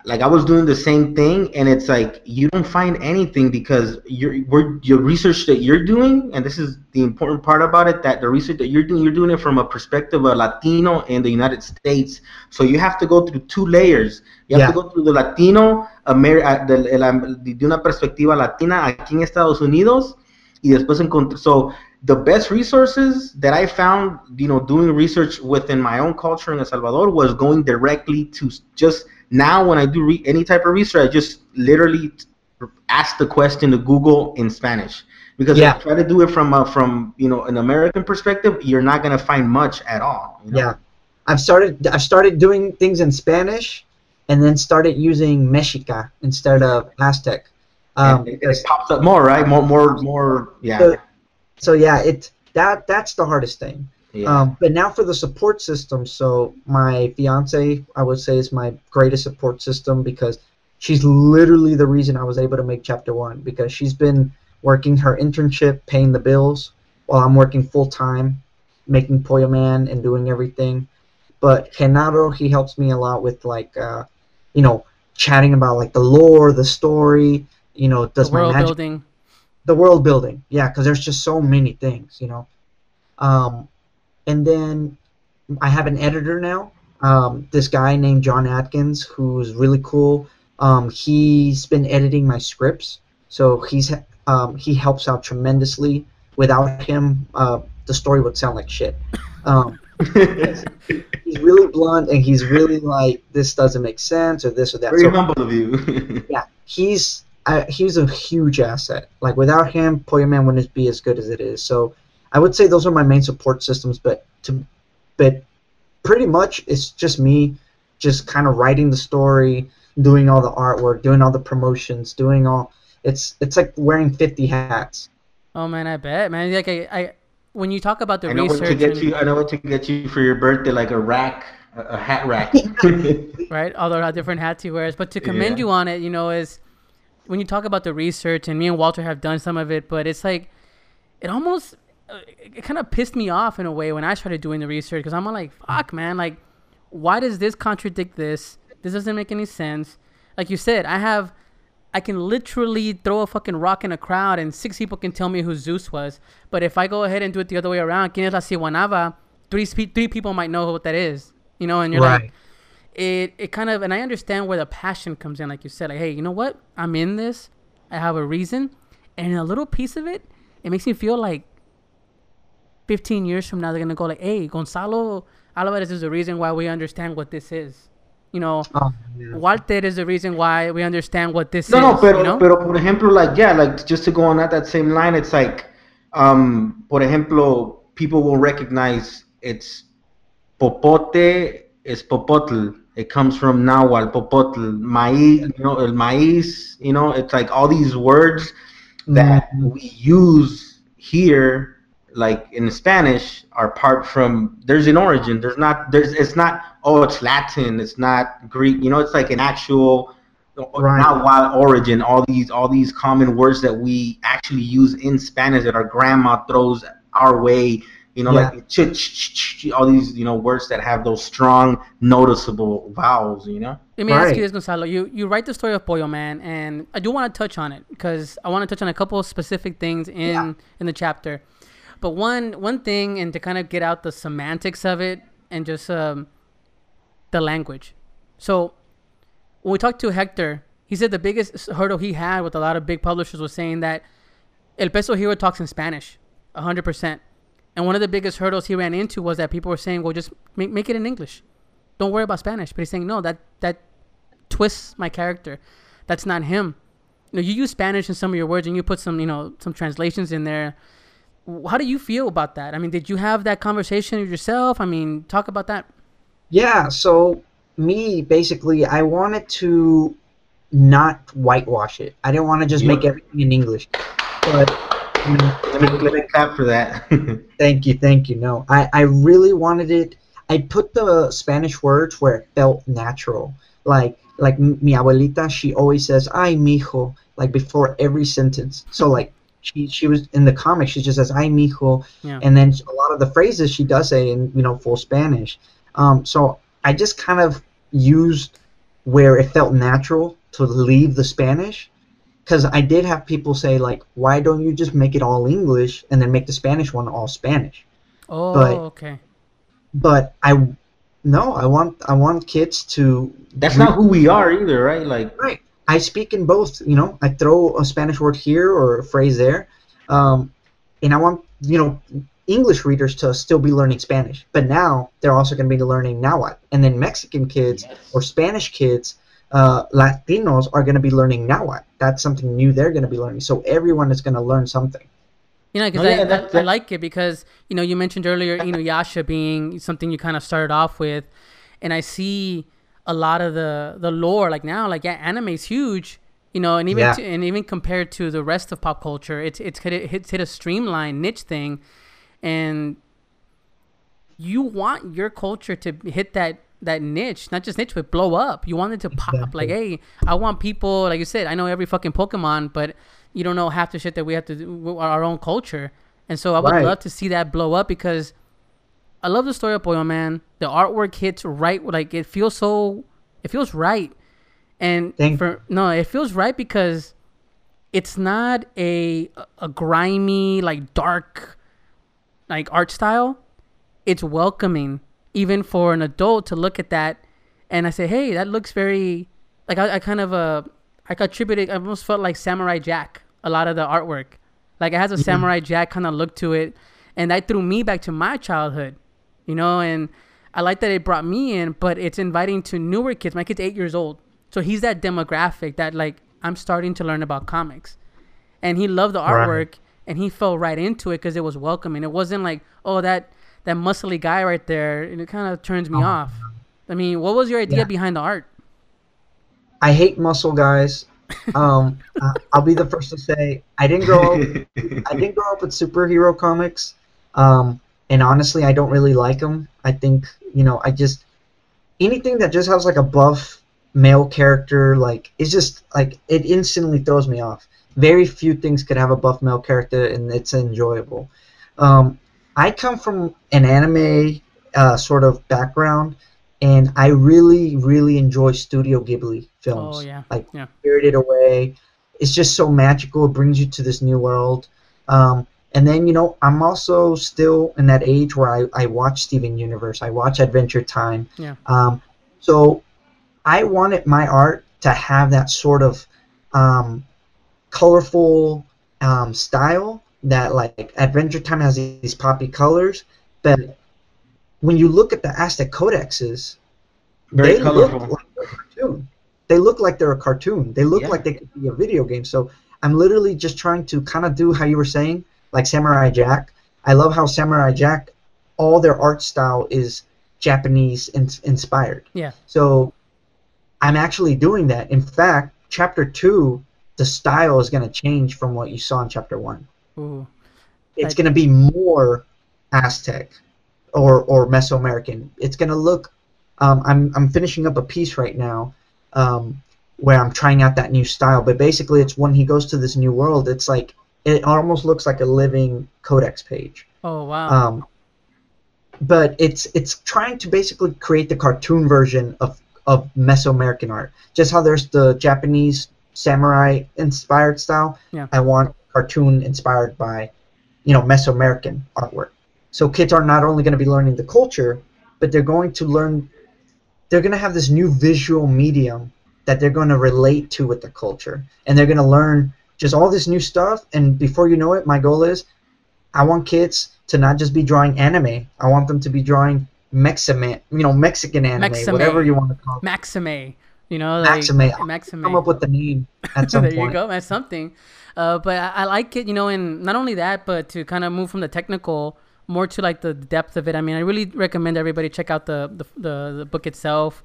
like I was doing the same thing, and it's like you don't find anything because your your research that you're doing, and this is the important part about it, that the research that you're doing, you're doing it from a perspective of Latino in the United States. So you have to go through two layers. You have yeah. to go through the Latino, Amer uh, de, de una perspectiva latina aquí en Estados Unidos, y después encontrar. So the best resources that I found, you know, doing research within my own culture in El Salvador was going directly to just now when I do re- any type of research, I just literally ask the question to Google in Spanish because yeah. if you try to do it from a, from you know an American perspective, you're not gonna find much at all. You know? Yeah, I've started I've started doing things in Spanish, and then started using Mexica instead of Aztec. Um, it, it, pops up more, right? More, more, more. Yeah. So, so yeah, it that that's the hardest thing. Yeah. Um, but now for the support system. So my fiance, I would say, is my greatest support system because she's literally the reason I was able to make chapter one because she's been working her internship, paying the bills, while I'm working full time, making Pollo Man and doing everything. But Genaro, he helps me a lot with like, uh, you know, chatting about like the lore, the story. You know, does the world my magic, building. The world building, yeah, because there's just so many things, you know. Um, and then I have an editor now. Um, this guy named John Atkins, who's really cool. Um, he's been editing my scripts, so he's um, he helps out tremendously. Without him, uh, the story would sound like shit. Um, he's really blunt, and he's really like, this doesn't make sense, or this or that. Very so, humble of you. yeah, he's I, he's a huge asset. Like without him, Pollo Man wouldn't be as good as it is. So I would say those are my main support systems. But to, but pretty much it's just me, just kind of writing the story, doing all the artwork, doing all the promotions, doing all. It's it's like wearing fifty hats. Oh man, I bet, man. Like I, I when you talk about the I know research, what to get and- you. I know what to get you for your birthday, like a rack, a, a hat rack. right? All the different hats he wears. But to commend Yeah. you on it, you know, is when you talk about the research, and me and Walter have done some of it, but it's like it almost it kind of pissed me off in a way when I started doing the research because I'm like, fuck, man, like why does this contradict this? This doesn't make any sense. Like you said, I have. I can literally throw a fucking rock in a crowd and six people can tell me who Zeus was. But if I go ahead and do it the other way around, ¿quién es la Ciguanaba? Three, spe- three people might know what that is. You know, and you're like, it it kind of and I understand where the passion comes in, like you said, like, hey, you know what? I'm in this. I have a reason, and a little piece of it, it makes me feel like 15 years from now they're gonna go like, hey, Gonzalo Alvarez is the reason why we understand what this is. You know, Oh, yeah. Walter is the reason why we understand what this No, is. no, pero, you know? pero por ejemplo, like, yeah, like, just to go on that, that same line, it's like, um, por ejemplo, people will recognize it's popote is popotl. It comes from Nahuatl, popotl, maíz, you know, el maíz, you know, it's like all these words that we use here, like in Spanish, are part from, there's an origin. There's not, there's, it's not, oh, it's Latin, it's not Greek, you know, it's like an actual, Right. not wild origin all these all these common words that we actually use in spanish that our grandma throws our way you know like ch, ch, ch, ch, all these you know words that have those strong noticeable vowels you know Let me ask you this, Gonzalo. You you write the story of Pollo Man, and I do want to touch on it because I want to touch on a couple of specific things in Yeah. in the chapter. But one one thing, and to kind of get out the semantics of it and just um, the language. So when we talked to Hector, he said the biggest hurdle he had with a lot of big publishers was saying that El Peso Hero talks in Spanish, hundred percent. And one of the biggest hurdles he ran into was that people were saying, "Well, just make, make it in English. Don't worry about Spanish." But he's saying, "No, that that twists my character. That's not him. You know, you use Spanish in some of your words, and you put some, you know, some translations in there. W- How do you feel about that? I mean, did you have that conversation with yourself? I mean, talk about that. Yeah, so me basically, I wanted to not whitewash it. I didn't want to just Yeah. make everything in English. But I mean, let me let me clap for that thank you, thank you. No, I I really wanted it. I put the Spanish words where it felt natural. Like like mi abuelita, she always says "ay mijo" like before every sentence. So like she she was in the comic, she just says "ay mijo," Yeah. and then a lot of the phrases she does say in you know full Spanish. Um, so I just kind of used where it felt natural to leave the Spanish, because I did have people say like, why don't you just make it all English and then make the Spanish one all Spanish? Oh, But- okay. But I, no, I want I want kids to. that's not who we are either right like Right. I speak in both. You know, I throw a Spanish word here or a phrase there, um, and I want you know English readers to still be learning Spanish. But now they're also going to be learning Nahuatl, and then Mexican kids or Spanish kids, uh, Latinos are going to be learning Nahuatl. That's something new they're going to be learning. So everyone is going to learn something. You know, because No, I, yeah, that- I, I like it because you know you mentioned earlier Inuyasha being something you kind of started off with, and I see a lot of the the lore like now like yeah anime's huge you know and even Yeah. to, and even compared to the rest of pop culture it's it's hit, it's hit a streamlined niche thing and you want your culture to hit that that niche not just niche but blow up you want it to pop like hey i want people like you said i know every fucking pokemon but you don't know half the shit that we have to do our own culture and so i would Right. love to see that blow up because I love the story of Pollo Man. The artwork hits right, like it feels so, it feels right, and Thank for no, it feels right because it's not a a grimy like dark like art style. It's welcoming even for an adult to look at that, and I say, hey, that looks very like I, I kind of uh I attributed. I almost felt like Samurai Jack. A lot of the artwork, like it has a Samurai Jack kind of look to it, and that threw me back to my childhood you know and i like that it brought me in but it's inviting to newer kids my kid's eight years old so he's that demographic that like I'm starting to learn about comics, and he loved the Right. artwork, and he fell right into it because it was welcoming. It wasn't like, oh, that that muscly guy right there, and it kind of turns me off. I mean, what was your idea Oh. Yeah. behind the art? I hate muscle guys. Um, I- I'll be the first to say I didn't grow up. I didn't grow up with superhero comics, um, and honestly, I don't really like them. I think you know, I just anything that just has like a buff male character, like it's just like it instantly throws me off. Very few things could have a buff male character, and it's enjoyable. Um, I come from an anime uh, sort of background, and I really, really enjoy Studio Ghibli films. Oh yeah, Like yeah. Spirited Away. It's just so magical. It brings you to this new world. Um, and then, you know, I'm also still in that age where I, I watch Steven Universe. I watch Adventure Time. Yeah. Um, so I wanted my art to have that sort of um, colorful um, style that, like, Adventure Time has these poppy colors. But when you look at the Aztec codexes, Very they colorful. look like a cartoon. They look like they're a cartoon. They look Yeah. like they could be a video game. So I'm literally just trying to kind of do how you were saying, like Samurai Jack. I love how Samurai Jack, all their art style is Japanese in- inspired. Yeah. So I'm actually doing that. In fact, chapter two, the style is going to change from what you saw in chapter one Ooh. it's going to be more Aztec or or Mesoamerican. It's going to look. Um, I'm I'm finishing up a piece right now um, where I'm trying out that new style. But basically, it's when he goes to this new world. It's like it almost looks like a living codex page. Oh wow. Um, but it's it's trying to basically create the cartoon version of of Mesoamerican art. Just how there's the Japanese samurai inspired style. Yeah. I want cartoon inspired by, you know, Mesoamerican artwork. So kids are not only going to be learning the culture, but they're going to learn. They're going to have this new visual medium that they're going to relate to with the culture, and they're going to learn just all this new stuff. And before you know it, my goal is I want kids to not just be drawing anime. I want them to be drawing Mexican, you know, Mexican anime, Maxime. whatever you want to call it. Maxime. You know, like, Maxime. Maxime. Come up with the name at some there point. you go. That's something. Uh, but I, I like it, you know, and not only that, but to kind of move from the technical more to like the depth of it. I mean, I really recommend everybody check out the the, the, the book itself.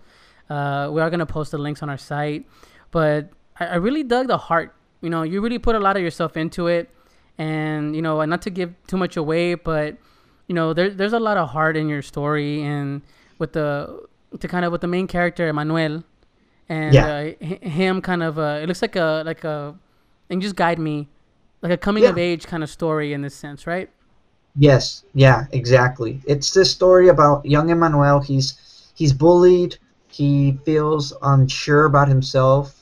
Uh, we are gonna post the links on our site, but I, I really dug the heart. You know, you really put a lot of yourself into it, and you know, not to give too much away, but you know, there, there's a lot of heart in your story, and with the to kind of with the main character Emmanuel, and Yeah. uh, him kind of uh, it looks like a like a and just guide me like a coming Yeah. of age kind of story in this sense, right? Yes, yeah, exactly. It's this story about young Emmanuel. He's he's bullied. He feels unsure about himself,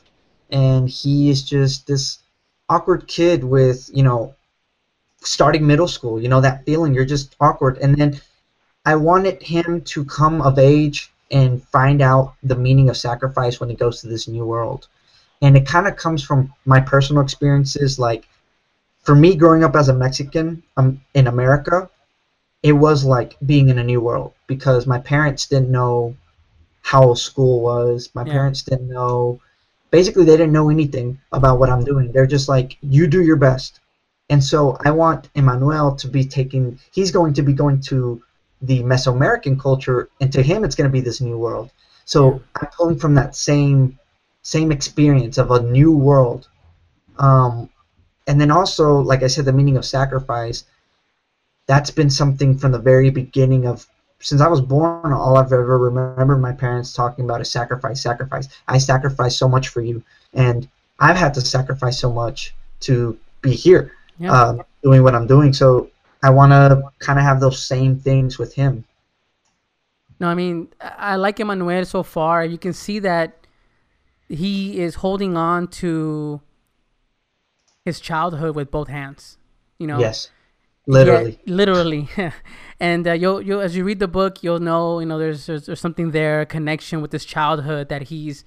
and he is just this awkward kid with you know starting middle school. You know that feeling. You're just awkward, and then I wanted him to come of age and find out the meaning of sacrifice when he goes to this new world, and it kind of comes from my personal experiences, like for me growing up as a Mexican um, in America, it was like being in a new world because my parents didn't know how school was. My Yeah. parents didn't know. Basically, they didn't know anything about what I'm doing. They're just like, you do your best. And so I want Emmanuel to be taking. He's going to be going to the Mesoamerican culture, and to him, it's going to be this new world. So I'm pulling from that same same experience of a new world. Um, and then also, like I said, the meaning of sacrifice. That's been something from the very beginning of since I was born. All I've ever remembered my parents talking about is sacrifice, sacrifice. I sacrificed so much for you, and I've had to sacrifice so much to be here, Yeah. um, doing what I'm doing. So I want to kind of have those same things with him. No, I mean, I I like Emmanuel so far. You can see that he is holding on to his childhood with both hands. You know, Yes, literally. Yeah, literally. and uh, you'll, you'll, as you read the book, you'll know, you know, there's, there's, there's something there, a connection with his childhood that he's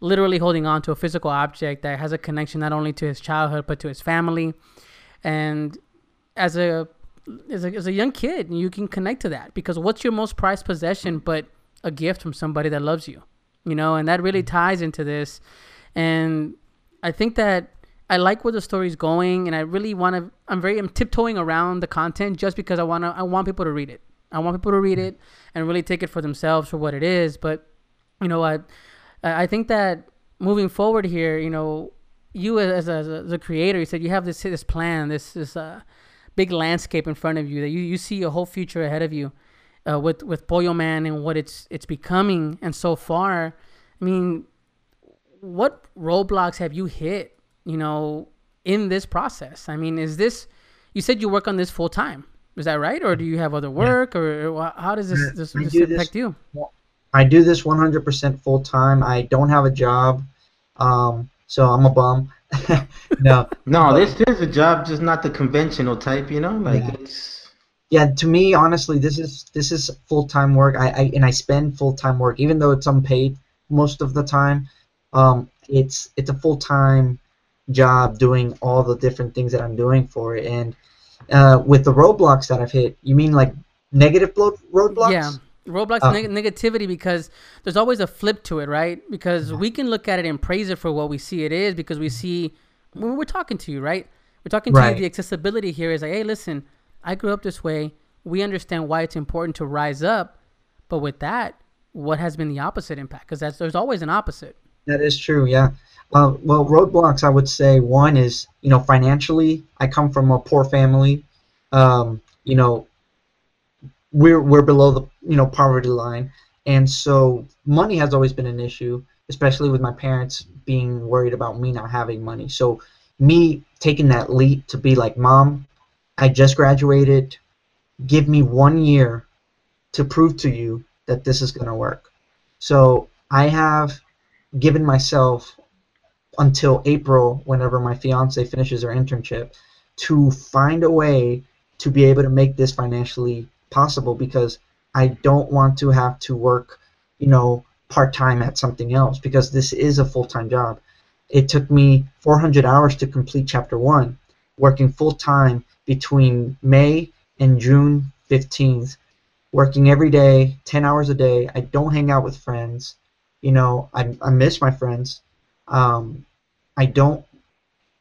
literally holding on to a physical object that has a connection not only to his childhood but to his family. And as a as a, as a young kid, you can connect to that because what's your most prized possession but a gift from somebody that loves you, you know, and that really ties into this. And I think that I like where the story's going, and I really want to. I'm very. I'm tiptoeing around the content just because I want to. I want people to read it. I want people to read it and really take it for themselves for what it is. But you know, I I think that moving forward here, you know, you as a, as a, creator, you said you have this this plan, this this uh, big landscape in front of you that you, you see a whole future ahead of you uh, with with Pollo Man and what it's it's becoming. And so far, I mean, what roadblocks have you hit? You know, in this process. I mean, is this? You said you work on this full time. Is that right, or do you have other work, yeah. or, or, how does this this, this impact this, you? I do this 100% full time. I don't have a job, um, so I'm a bum. no, no, this is a job, just not the conventional type. You know, like yeah. it's. Yeah, to me, honestly, this is this is full time work. I, I and I spend full time work, even though it's unpaid most of the time. Um, it's it's a full time job doing all the different things that I'm doing for it, and uh, with the roadblocks that I've hit, you mean like negative roadblocks? Yeah. Roadblocks uh, neg- negativity because there's always a flip to it, right? Because we can look at it and praise it for what we see it is because we see when we're talking to you, right? We're talking to right. you. The accessibility here is like, hey, listen, I grew up this way. We understand why it's important to rise up, but with that, what has been the opposite impact? Because there's always an opposite. That is true. Yeah. Well, roadblocks, I would say one is, you know, financially, I come from a poor family. Um, you know, we're we're below the you know poverty line, and so money has always been an issue, especially with my parents being worried about me not having money. So me taking that leap to be like, mom, I just graduated. Give me one year to prove to you that this is going to work. So I have given myself until April, whenever my fiance finishes her internship, to find a way to be able to make this financially possible because I don't want to have to work, you know, part time at something else because this is a full time job. It took me 400 hours to complete chapter one, working full time between May and June 15th, working every day, 10 hours a day. I don't hang out with friends. You know, I, I miss my friends. Um, I don't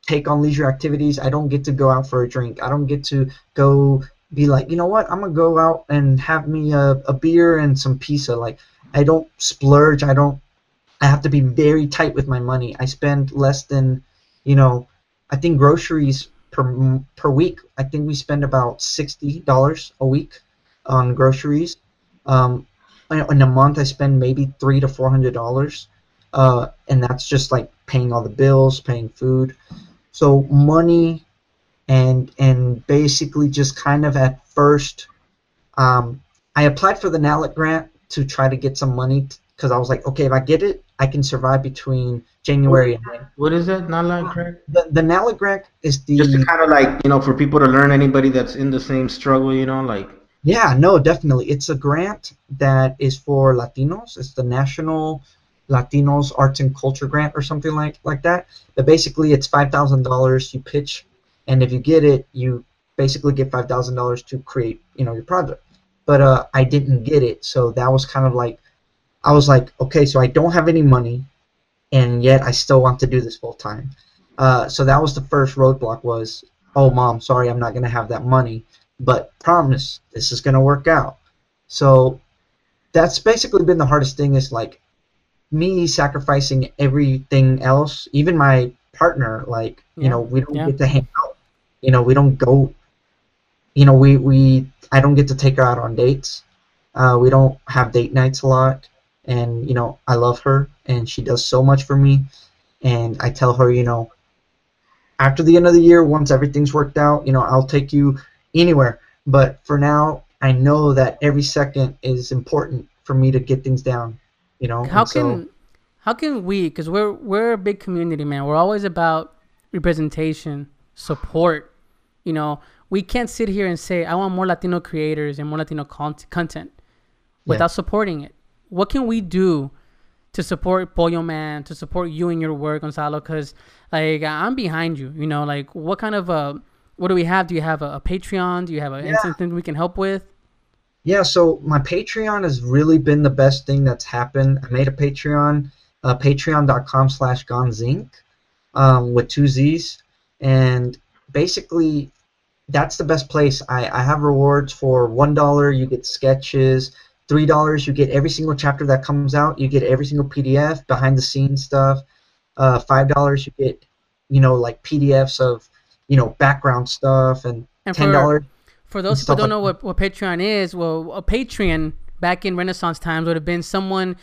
take on leisure activities. I don't get to go out for a drink. I don't get to go be like, you know what, I'm gonna go out and have me a, a beer and some pizza. Like, I don't splurge. I don't. I have to be very tight with my money. I spend less than, you know, I think groceries per per week. I think we spend about sixty dollars a week on groceries. Um, in a month, I spend maybe three to four hundred dollars, uh, and that's just like paying all the bills, paying food. So money and and basically just kind of at first um, I applied for the NALAC grant to try to get some money because I was like, okay, if I get it, I can survive between January and May. What is it, NALAC grant? The, the NALAC grant is the just kind of like you know for people to learn anybody that's in the same struggle, you know, like. Yeah, no, definitely. It's a grant that is for Latinos. It's the National Latinos Arts and Culture Grant or something like like that. But basically, it's five thousand dollars. You pitch and if you get it, you basically get five thousand dollars to create, you know, your project. But uh, I didn't get it, so that was kind of like, I was like, okay, so I don't have any money, and yet I still want to do this full time. Uh, so that was the first roadblock was, oh mom, sorry, I'm not gonna have that money, but promise this is gonna work out. So that's basically been the hardest thing is like me sacrificing everything else, even my partner. Like yeah. you know, we don't yeah. get to hang out you know, we don't go. You know, we we I don't get to take her out on dates. Uh, we don't have date nights a lot, and you know, I love her, and she does so much for me. And I tell her, you know, after the end of the year, once everything's worked out, you know, I'll take you anywhere. But for now, I know that every second is important for me to get things down. You know, how can how can we? Because we're we're a big community, man. We're always about representation, support, you know, we can't sit here and say, I want more Latino creators and more Latino con- content without yeah. supporting it. What can we do to support Pollo Man, to support you and your work, Gonzalo? Because, like, I'm behind you, you know, like, what kind of, uh, what do we have? Do you have a, a Patreon? Do you have a, yeah. something we can help with? Yeah, so my Patreon has really been the best thing that's happened. I made a Patreon, uh, patreon.com slash gonzzink. um, with two Z's, and basically that's the best place. I, I have rewards for one dollar. You get sketches. Three dollars, you get every single chapter that comes out. You get every single PDF, behind the scenes stuff. Uh, Five dollars, you get, you know, like PDFs of, you know, background stuff, and, And ten for- those who don't like know what, what Patreon is, well, a Patreon back in Renaissance times would have been someone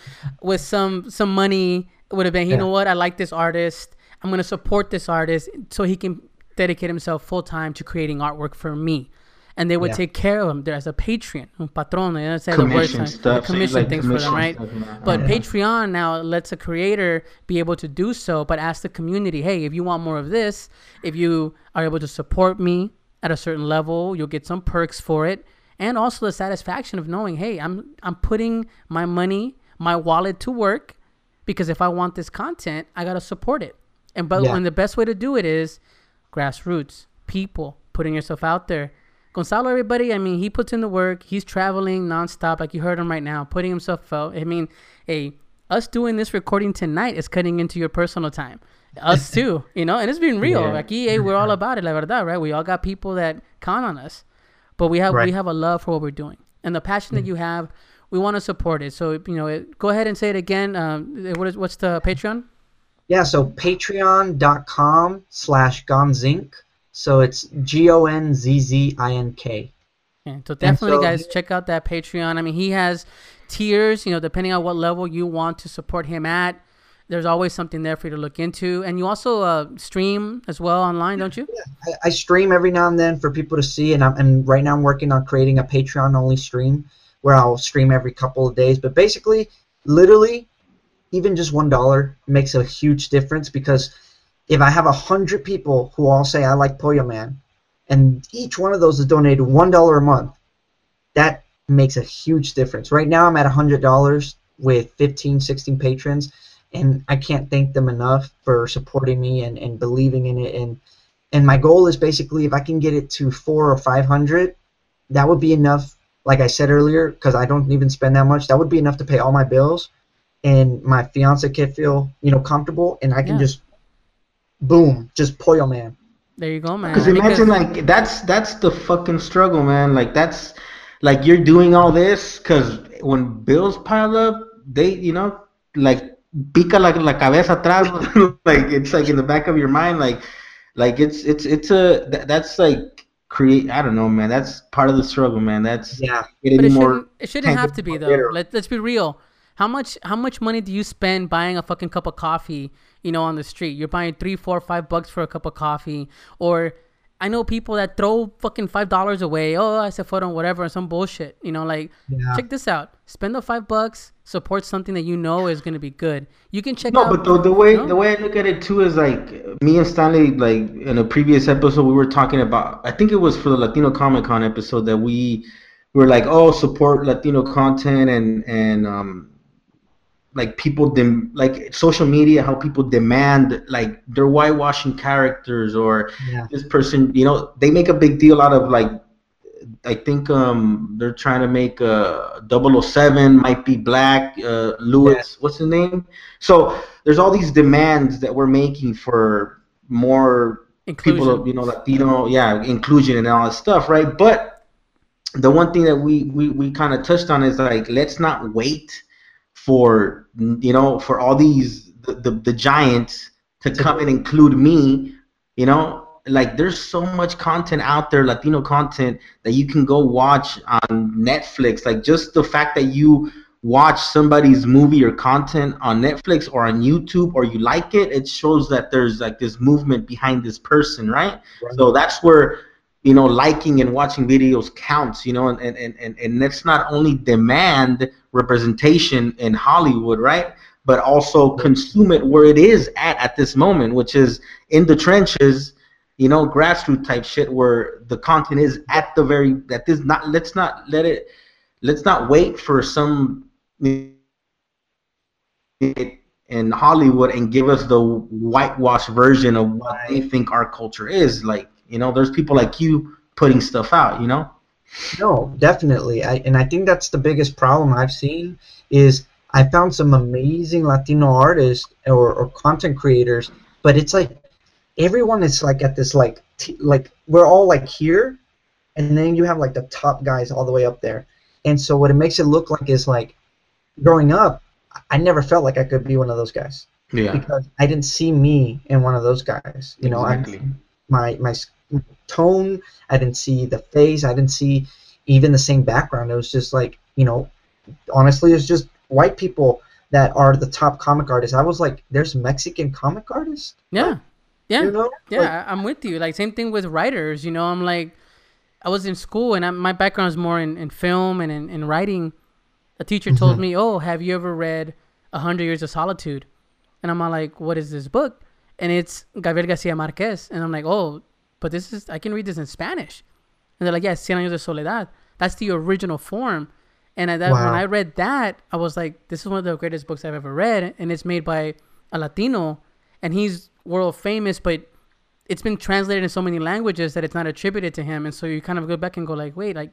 with some some money. Would have been, you Yeah. know what? I like this artist. I'm gonna support this artist so he can dedicate himself full time to creating artwork for me. And they would Yeah. take care of him there as a patron, un patrón. They don't say the word Commission stuff, commission like things for them, right? stuff. But Yeah. Patreon now lets a creator be able to do so, but ask the community, hey, if you want more of this, if you are able to support me at a certain level, you'll get some perks for it, and also the satisfaction of knowing, hey, I'm I'm putting my money, my wallet to work, because if I want this content, I gotta support it. And but Yeah. and the best way to do it is grassroots, people putting yourself out there. Gonzalo, everybody, I mean, he puts in the work. He's traveling nonstop, like you heard him right now, putting himself out. I mean, hey, us doing this recording tonight is cutting into your personal time. Us too, you know, and it's been real. Yeah. Like, hey, we're all about it, la verdad, right? We all got people that count on us, but we have we have a love for what we're doing, and the passion that you have, we want to support it. So, you know, it, go ahead and say it again. Um, what is what's the Patreon? Yeah, so patreon.com slash gonzzink. So it's G O N Z Z I N K. Yeah, so definitely, so- guys, check out that Patreon. I mean, he has tiers. You know, depending on what level you want to support him at, there's always something there for you to look into. And you also uh, stream as well online, don't you? I, I stream every now and then for people to see, and I'm and right now I'm working on creating a Patreon only stream where I'll stream every couple of days. But basically, literally, even just one dollar makes a huge difference because if I have a hundred people who all say I like Pollo Man, and each one of those is donated one dollar a month, that makes a huge difference. Right now I'm at a hundred dollars with 15, 16 patrons, and I can't thank them enough for supporting me and, and believing in it and and my goal is basically if I can get it to four or five hundred, that would be enough. Like I said earlier, because I don't even spend that much, that would be enough to pay all my bills, and my fiance can feel you know comfortable, and I can Yeah. just, boom, just pollo man. There you go, man. Because imagine like that's that's the fucking struggle, man. Like that's like you're doing all this because when bills pile up, they you know like pica like la cabeza atrás, like it's like in the back of your mind, like like it's it's it's a that, that's like create. I don't know, man. That's part of the struggle, man. That's Yeah, getting but it more. shouldn't, it shouldn't have to be though. bitter. Let, let's be real. How much how much money do you spend buying a fucking cup of coffee? You know, on the street, you're buying three, four, five bucks for a cup of coffee, or I know people that throw fucking five dollars away. Oh, I said photo, whatever, some bullshit. You know, like Yeah. check this out. Spend the five bucks, support something that you know is gonna be good. You can check No, out. but the, the way No? the way I look at it too is like me and Stanley like in a previous episode we were talking about I think it was for the Latino Comic Con episode that we were like oh support Latino content and and um like people dem- like social media how people demand like they're whitewashing characters or yeah, this person you know they make a big deal out of like I think um they're trying to make uh 007 might be black uh Lewis Yes. what's his name so there's all these demands that we're making for more inclusion. people you know Latino yeah inclusion and all that stuff right but the one thing that we we, we kind of touched on is like let's not wait for you know for all these the, the, the giants to come and include me you know? Like there's so much content out there latino content that you can go watch on netflix. Like just the fact that you watch somebody's movie or content on netflix or on youtube or you like it it shows that there's like this movement behind this person right? Right. so that's where you know liking and watching videos counts you know and and, and, and that's not only demand representation in hollywood right but also consume it where it is at at this moment which is in the trenches you know grassroots type shit where the content is at the very that is not let's not let it let's not wait for some in Hollywood and give us the whitewash version of what they think our culture is. Like, you know, there's people like you putting stuff out, you know? No, definitely. I, and I think that's the biggest problem I've seen is I found some amazing Latino artists or, or content creators, but it's like everyone is like at this like t- like we're all like here, and then you have like the top guys all the way up there, and so what it makes it look like is like growing up, I never felt like I could be one of those guys Yeah. because I didn't see me in one of those guys. You know, I my my tone. I didn't see the face. I didn't see even the same background. It was just like you know, honestly, it's just white people that are the top comic artists. I was like, there's Mexican comic artists. Yeah. Yeah. You know, Yeah, Like, I'm with you. Like same thing with writers. You know, I'm like, I was in school and I, my background is more in, in film and in, in writing. A teacher mm-hmm. told me, "Oh, have you ever read A Hundred Years of Solitude?" And I'm all like, "What is this book?" And it's Gabriel Garcia Marquez. And I'm like, "Oh, but this is I can read this in Spanish." And they're like, "Yeah, Cien Años de Soledad. That's the original form." And at that, when I read that, I was like, "This is one of the greatest books I've ever read." And it's made by a Latino, and he's world famous, but it's been translated in so many languages that it's not attributed to him and so you kind of go back and go like wait like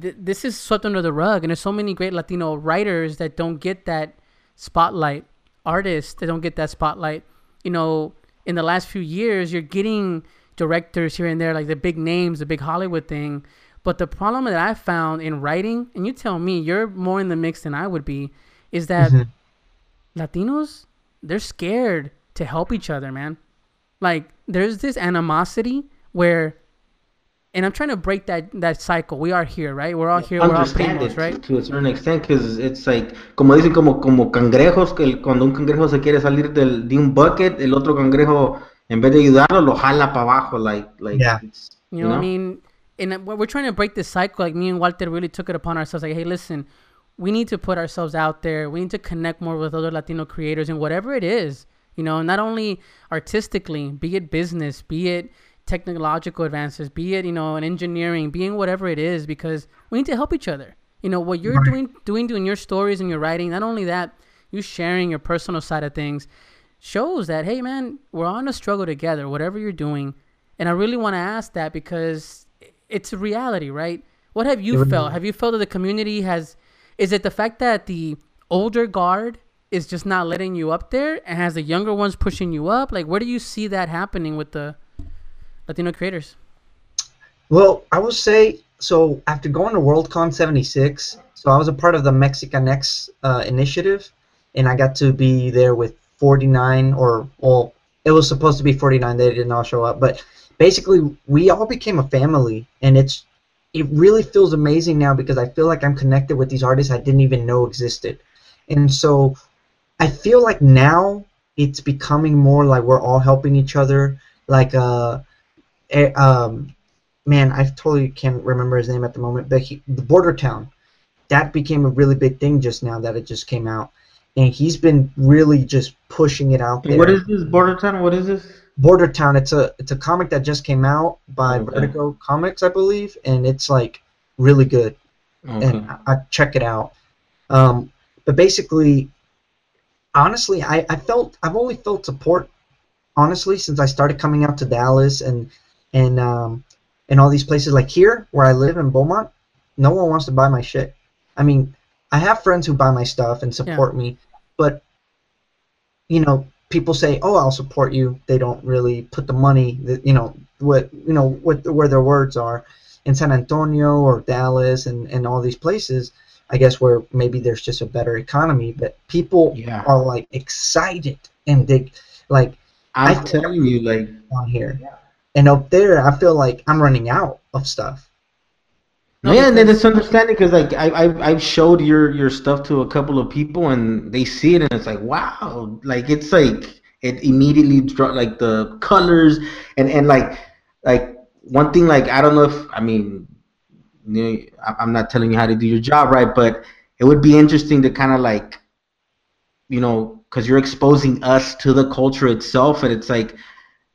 th- this is swept under the rug and there's so many great latino writers that don't get that spotlight artists that don't get that spotlight you know in the last few years you're getting directors here and there like the big names the big hollywood thing. But the problem that i found in writing and you tell me you're more in the mix than i would be is that Mhm. latinos they're scared to help each other man. Like there's this animosity where and i'm trying to break that that cycle. We are here right? We're all here. We're all understand primos it right? to a certain extent because it's like como dicen como como cangrejos que cuando un cangrejo se quiere salir del, de un bucket el otro cangrejo en vez de ayudarlo lo jala para abajo like like Yeah. it's, you know, what i mean and uh, we're trying to break this cycle like me and walter really took it upon ourselves like hey listen we need to put ourselves out there we need to connect more with other latino creators and whatever it is you know not only artistically be it business be it technological advances be it you know in engineering being whatever it is because we need to help each other you know what you're Right. doing doing doing your stories and your writing not only that you sharing your personal side of things shows that hey man we're on a struggle together whatever you're doing. And i really want to ask that because it's a reality right? What have you It felt? have you felt that the community has is it the fact that the older guard is just not letting you up there and has the younger ones pushing you up? Like where do you see that happening with the latino creators? Well, I will say so. After going to Worldcon '76, so I was a part of the Mexicanx uh, initiative, and I got to be there with 49, or well, it was supposed to be 49. They did not all show up, but basically, we all became a family, and it's it really feels amazing now because I feel like I'm connected with these artists I didn't even know existed, and so I feel like now it's becoming more like we're all helping each other, like uh, eh, um man, I totally can't remember his name at the moment, but he, the Border Town, that became a really big thing just now that it just came out, and he's been really just pushing it out there. what is this border town what is this Border Town? It's a it's a comic that just came out by Okay. Vertigo Comics, I believe, and it's like really good, okay. and I, I check it out. Um, but basically, honestly, I, I felt I've only felt support honestly since I started coming out to Dallas and and um, and all these places like here where I live in Beaumont. No one wants to buy my shit. I mean, I have friends who buy my stuff and support me, but you know, people say, "Oh, I'll support you." They don't really put the money, that you know, what you know, what where their words are. In San Antonio or Dallas and and all these places, I guess where maybe there's just a better economy, but people Yeah. are like excited and they like i'm I- telling you like on here. And up there, I feel like I'm running out of stuff. No, yeah, and then it's understanding because like I I've, I've showed your your stuff to a couple of people and they see it and it's like wow, like it's like it immediately draw like the colors and and like like one thing like I don't know if I mean you know, I'm not telling you how to do your job right, but it would be interesting to kind of like you know because you're exposing us to the culture itself and it's like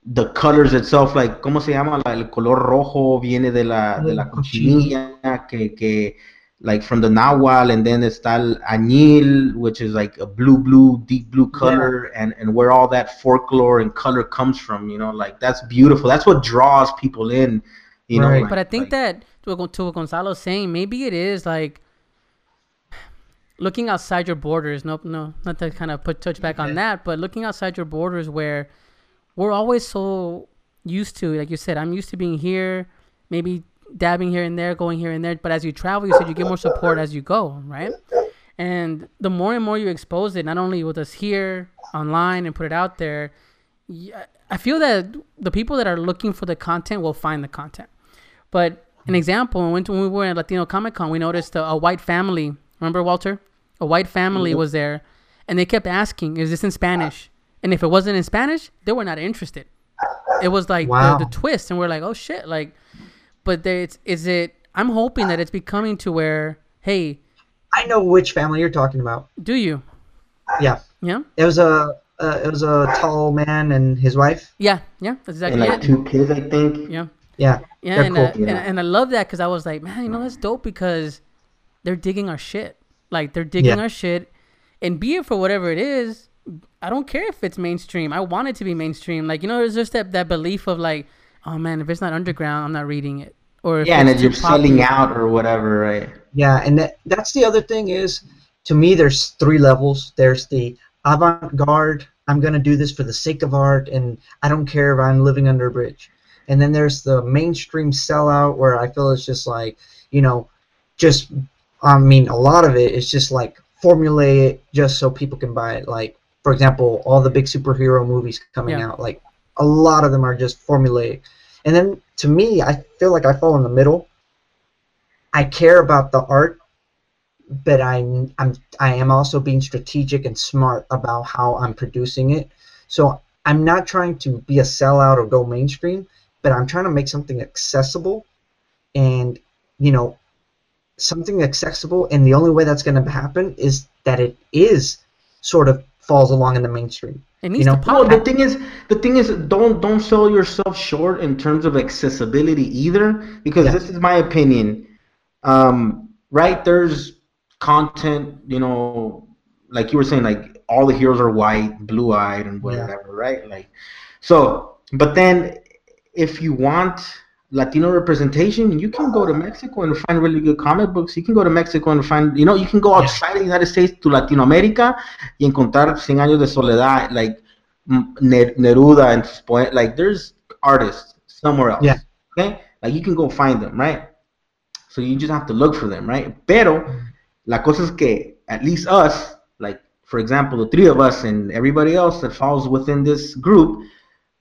the colors itself, like, ¿cómo se llama? La- el color rojo viene de la, de la cochinilla, que, que, like, from the Nahuatl, and then está el añil, which is like a blue, blue, deep blue color, and, and where all that folklore and color comes from, you know, like, that's beautiful. That's what draws people in, you know. Like- but I think like- that to what, to what Gonzalo's saying, maybe it is like looking outside your borders. Nope, no, not to kind of put touch back on that, but looking outside your borders where we're always so used to, like you said, I'm used to being here, maybe dabbing here and there, going here and there. But as you travel, you said you get more support as you go, right? And the more and more you expose it, not only with us here online and put it out there, I feel that the people that are looking for the content will find the content. But an example, when we were at Latino Comic Con, we noticed a, a, white family. Remember, Walter? A white family yep. was there, and they kept asking, "Is this in Spanish?" And if it wasn't in Spanish, they were not interested. It was like wow. the, the, twist, and we're like, "Oh shit!" Like, but there, it's is it? I'm hoping that it's becoming to where, hey, I know which family you're talking about. Do you? Yeah. Yeah. It was a uh, it was a tall man and his wife. Yeah, yeah, that's exactly. And like it. two kids, I think. Yeah. Yeah. Yeah, and, cool. uh, yeah. and, and I love that because I was like, man, you know that's dope because they're digging our shit. Like they're digging yeah. our shit, and be it for whatever it is. I don't care if it's mainstream. I want it to be mainstream. Like you know, there's just that that belief of like, oh man, if it's not underground, I'm not reading it. Or yeah, and you're selling out or whatever, right? Yeah, and that, that's the other thing is, to me, there's three levels. There's the avant-garde. I'm gonna do this for the sake of art, and I don't care if I'm living under a bridge. And then there's the mainstream sellout where I feel it's just like, you know, just I mean, a lot of it is just like formulate it just so people can buy it. Like, for example, all the big superhero movies coming yeah. out, like a lot of them are just formulaic. And then to me, I feel like I fall in the middle. I care about the art, but I'm I'm I am also being strategic and smart about how I'm producing it. So I'm not trying to be a sellout or go mainstream, but I'm trying to make something accessible and you know something accessible and the only way that's going to happen is that it is sort of falls along in the mainstream it needs you know? to pop. Well, the thing is, the thing is, don't don't sell yourself short in terms of accessibility either, because yeah. this is my opinion. Um, right? There's content, you know, like you were saying, like all the heroes are white, blue-eyed, and whatever, yeah. right? Like, so, but then if you want Latino representation, you can go to Mexico and find really good comic books. You can go to Mexico and find, you know, you can go outside yeah. the United States to Latinoamérica y encontrar Cien Años de Soledad, like Neruda and like there's artists somewhere else. Yeah. Okay, like you can go find them, right? So you just have to look for them, right? Pero la cosa es que at least us, like for example, the three of us and everybody else that falls within this group,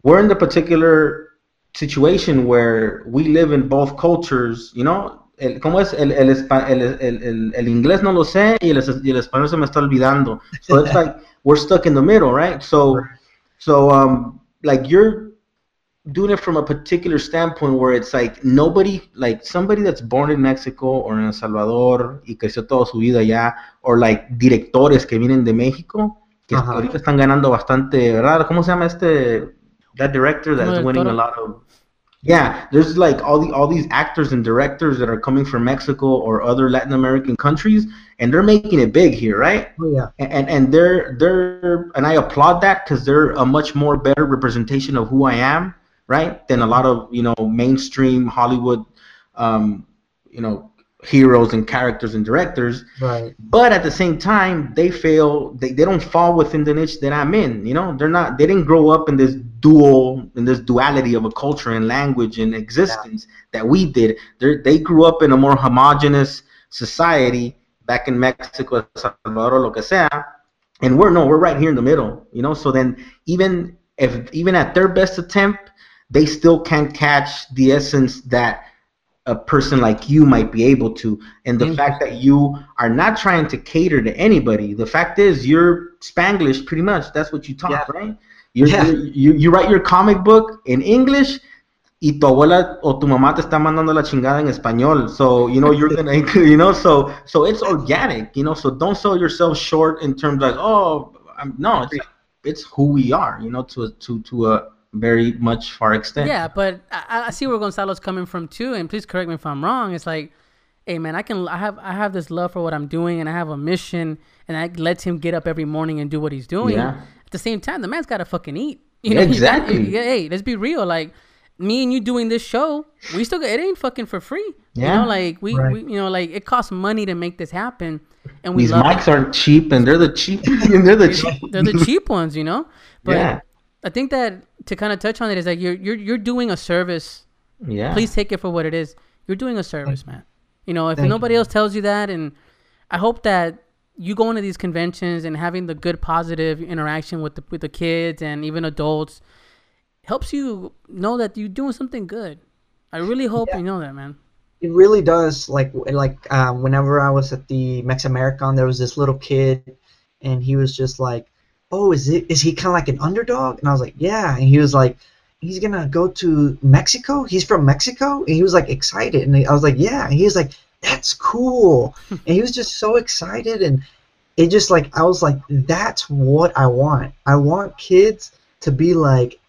we're in the particular situation where we live in both cultures, you know. El, ¿Cómo es? El, el, el, el, el, inglés no lo sé y el, y el español se me está olvidando. So it's like we're stuck in the middle, right? So, so um, like you're doing it from a particular standpoint where it's like nobody, like somebody that's born in Mexico or in El Salvador y creció toda su vida allá, or like directores que vienen de México, que uh -huh. ahorita están ganando bastante, ¿verdad? ¿Cómo se llama este? That director that's winning a lot of yeah there's like all the all these actors and directors that are coming from mexico or other latin american countries and they're making it big here right oh, yeah and and they're they're and i applaud that because they're a much more better representation of who i am right than a lot of you know mainstream hollywood um you know heroes and characters and directors. Right. But at the same time, they fail. They, they don't fall within the niche that I'm in. You know, they're not. They didn't grow up in this dual, in this duality of a culture and language and existence yeah. that we did. They they grew up in a more homogenous society back in Mexico, Salvador, lo que sea. And we're no, we're right here in the middle. You know, so then even if even at their best attempt, they still can't catch the essence that a person like you might be able to and the fact that you are not trying to cater to anybody the fact is you're spanglish pretty much that's what you talk yeah. right you're, yeah. You're, you you write your comic book in english y tu abuela o tu mamá te está mandando la chingada en español so you know you're gonna you know so so it's organic you know so don't sell yourself short in terms like oh I'm, no it's it's who we are you know to to to a very much far extent. Yeah, but I, I see where Gonzalo's coming from too, and please correct me if I'm wrong. It's like, hey man, I can I have I have this love for what I'm doing, and I have a mission, and that lets him get up every morning and do what he's doing. Yeah. At the same time, the man's got to fucking eat. You know, exactly. Got, hey, let's be real. Like me and you doing this show, we still got it ain't fucking for free. Yeah. You know, like we, right. we you know, like it costs money to make this happen. And we these mics it. aren't cheap, and they're the cheap, and they're the cheap. they're the cheap ones, you know. But yeah I think that to kind of touch on it is like you're you're you're doing a service. Yeah. Please take it for what it is. You're doing a service, man. You know, if Thank nobody you. else tells you that, and I hope that you going to these conventions and having the good positive interaction with the with the kids and even adults helps you know that you're doing something good. I really hope Yeah. you know that, man. It really does. Like like um, whenever I was at the Mex American, there was this little kid, and he was just like, "Oh, is it is he kind of like an underdog?" And I was like, "Yeah." And he was like, "He's gonna go to Mexico. He's from Mexico." And he was like excited, and I was like, "Yeah." And he was like, "That's cool." and he was just so excited, and it just like I was like, "That's what I want. I want kids to be like,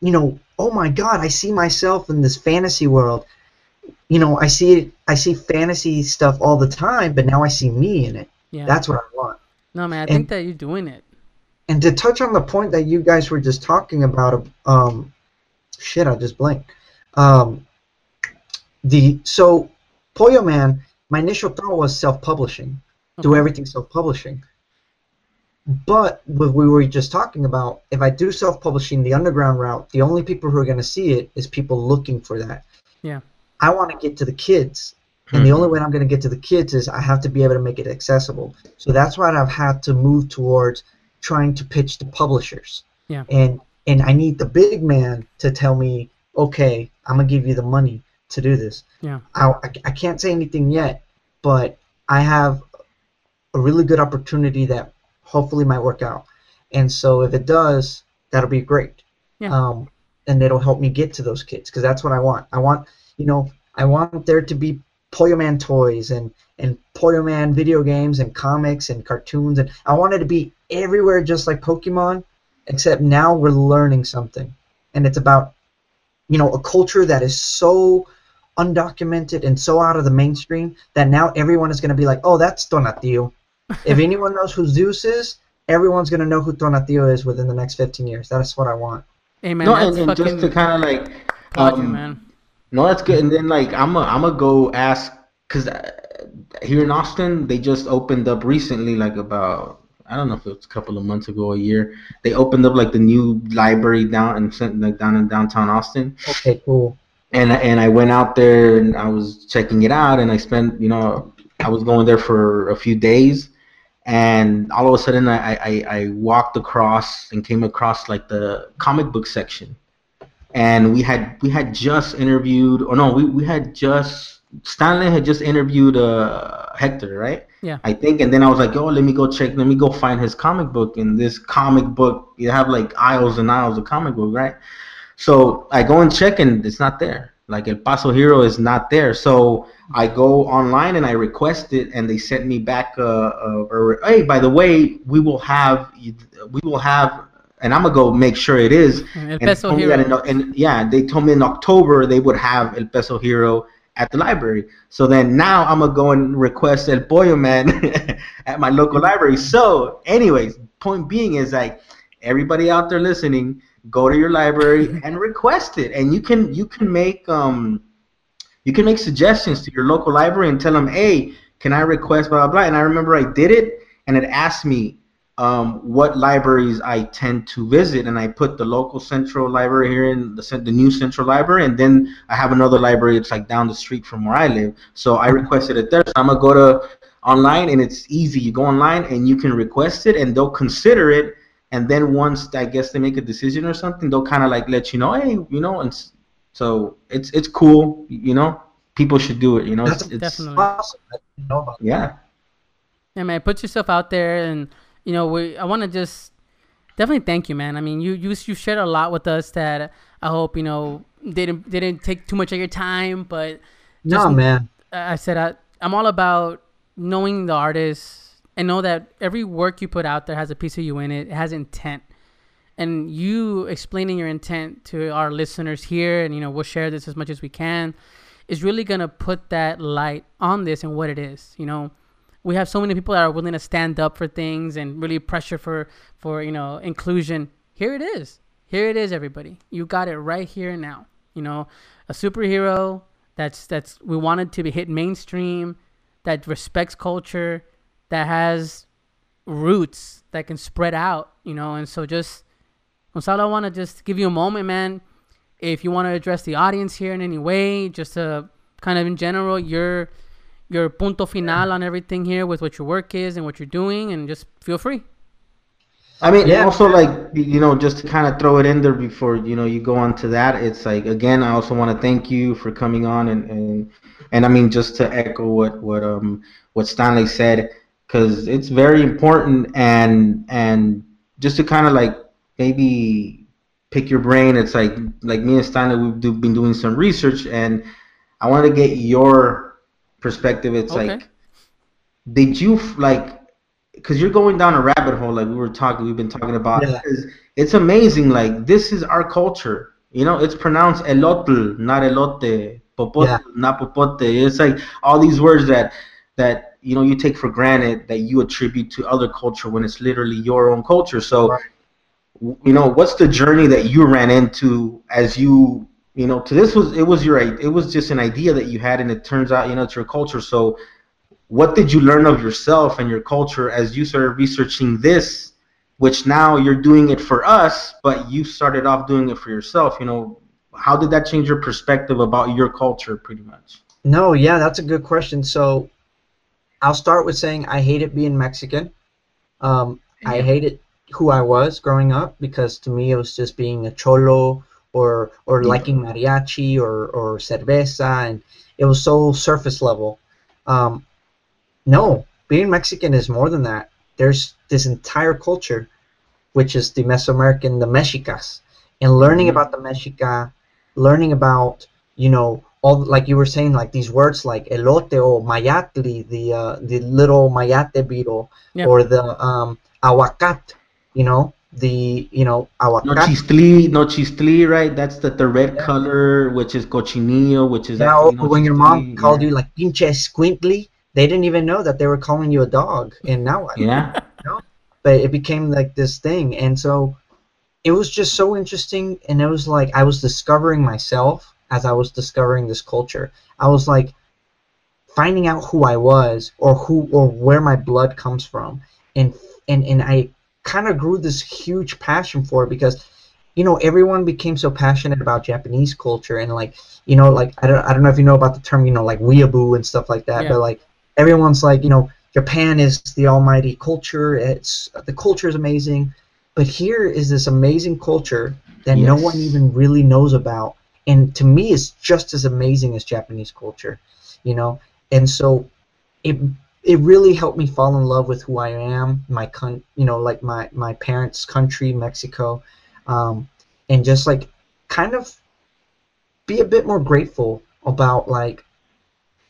you know, oh my God, I see myself in this fantasy world." you know, I see it. I see fantasy stuff all the time, but now I see me in it. Yeah. That's what I want. no, man. I and- think that you're doing it. And to touch on the point that you guys were just talking about, um, shit, I just blanked. Um, the so Pollo Man, my initial thought was self-publishing, do everything self-publishing. But what we were just talking about, if I do self-publishing the underground route, the only people who are going to see it is people looking for that. Yeah. I want to get to the kids. And the hmm. only way I'm going to get to the kids is I have to be able to make it accessible. So that's why I've had to move towards trying to pitch to publishers. Yeah. And and I need the big man to tell me, okay, I'm gonna give you the money to do this. Yeah. I, I, can't say anything yet, but I have a really good opportunity that hopefully might work out. And so if it does, that'll be great. Yeah. Um, and it'll help me get to those kids because that's what I want. I want, you know, I want there to be Pollo Man toys and and Pollo Man video games and comics and cartoons and I want it to be everywhere just like Pokemon, except now we're learning something, and it's about, you know, a culture that is so undocumented and so out of the mainstream that now everyone is going to be like, oh, that's Donatillo. if anyone knows who Zeus is, everyone's going to know who Donatillo is within the next 15 years. That's what I want. Hey, man. no, that's and, and just to kind of like, applaud you, um, man. no, that's good. And then like, I'm a, I'm gonna go ask because here in Austin they just opened up recently, like about I don't know if it was a couple of months ago, or a year. They opened up like the new library down in cent- like down in downtown Austin. Okay, cool. And and I went out there and I was checking it out and I spent you know I was going there for a few days. And all of a sudden I, I, I walked across and came across like the comic book section. And we had we had just interviewed or no we, we had just Stanley had just interviewed uh, Hector right? Yeah. I think and then I was like oh let me go check let me go find his comic book. And this comic book you have like aisles and aisles of comic book right so I go and check and it's not there. Like El Peso Hero is not there. So I go online and I request it and they sent me back uh, uh or, hey by the way we will have we will have and I'm gonna go make sure it is. El And, Peso told Hero. in- and yeah, they told me in October they would have El Peso Hero at the library. So then now I'm gonna go and request El Pollo Man at my local library. So, anyways, point being is like everybody out there listening, go to your library and request it, and you can you can make um you can make suggestions to your local library and tell them, hey, can I request blah blah blah. And I remember I did it, and it asked me um, what libraries I tend to visit, and I put the local central library here in the the new central library, and then I have another library. that's like down the street from where I live, so I requested it there. So I'm gonna go to online, and it's easy. You go online and you can request it, and they'll consider it. And then once I guess they make a decision or something, they'll kind of like let you know, hey, you know, and so it's it's cool, you know. People should do it, you know. It's, That's it's Definitely. Awesome. I didn't know about yeah. Yeah, man, put yourself out there, and you know, we. I want to just definitely thank you, man. I mean, you you you shared a lot with us that I hope you know didn't didn't take too much of your time, but No, man. I I said I, I'm all about knowing the artist and know that every work you put out there has a piece of you in it. It has intent, and you explaining your intent to our listeners here, and you know we'll share this as much as we can, is really gonna put that light on this and what it is. You know, we have so many people that are willing to stand up for things and really pressure for for you know inclusion. Here it is. Here it is, everybody. You got it right here and now. You know, a superhero that's that's we wanted to be hit mainstream, that respects culture, that has roots that can spread out. You know, and so just Gonzalo, I want to just give you a moment, man. If you want to address the audience here in any way, just to kind of in general, your your punto final on everything here with what your work is and what you're doing, and just feel free. I mean, Yeah. also like you know, just to kind of throw it in there before you know you go on to that. It's like again, I also want to thank you for coming on and and and I mean just to echo what what um what Stanley said because it's very important and and just to kind of like maybe pick your brain. It's like like me and Stanley we've do, been doing some research and I want to get your perspective. It's Okay. like did you f- like because you're going down a rabbit hole like we were talking we've been talking about Yeah. It's- it's amazing like this is our culture you know it's pronounced elotl not elote popote Yeah. not popote it's like all these words that that you know you take for granted that you attribute to other culture when it's literally your own culture so Right. you know what's the journey that you ran into as you you know to this was it was your it was just an idea that you had and it turns out you know it's your culture so what did you learn of yourself and your culture as you started researching this which now you're doing it for us but you started off doing it for yourself you know how did that change your perspective about your culture pretty much No, yeah, that's a good question. So I'll start with saying I hated being Mexican. Um, I Yeah. hated who I was growing up because to me it was just being a cholo or or Yeah. liking mariachi or or cerveza, and it was so surface level. Um, no, being Mexican is more than that. There's this entire culture, which is the Mesoamerican, the Mexicas, and learning Mhm. about the Mexica, learning about you know all like you were saying like these words like elote or mayatli, the uh, the little mayate beetle, Yeah. or the um, aguacat, you know the you know no aguacat. chistli no chistli right that's the, the red Yeah. color which is cochinillo which is Yeah, actually no when your mom chistli, called yeah. you like pinche squintly, they didn't even know that they were calling you a dog, and now I yeah but it became like this thing and so it was just so interesting and it was like i was discovering myself as i was discovering this culture. I was like finding out who i was or who or where my blood comes from. And and and i kind of grew this huge passion for it because you know everyone became so passionate about japanese culture and like you know like i don't, I don't know if you know about the term you know like weeaboo and stuff like that Yeah. but like everyone's like you know Japan is the almighty culture. It's the culture is amazing, but here is this amazing culture that no one even really knows about, and to me, it's just as amazing as Japanese culture, you know. And so, it it really helped me fall in love with who I am, my con, you know, like my my parents' country, Mexico, um, and just like kind of be a bit more grateful about like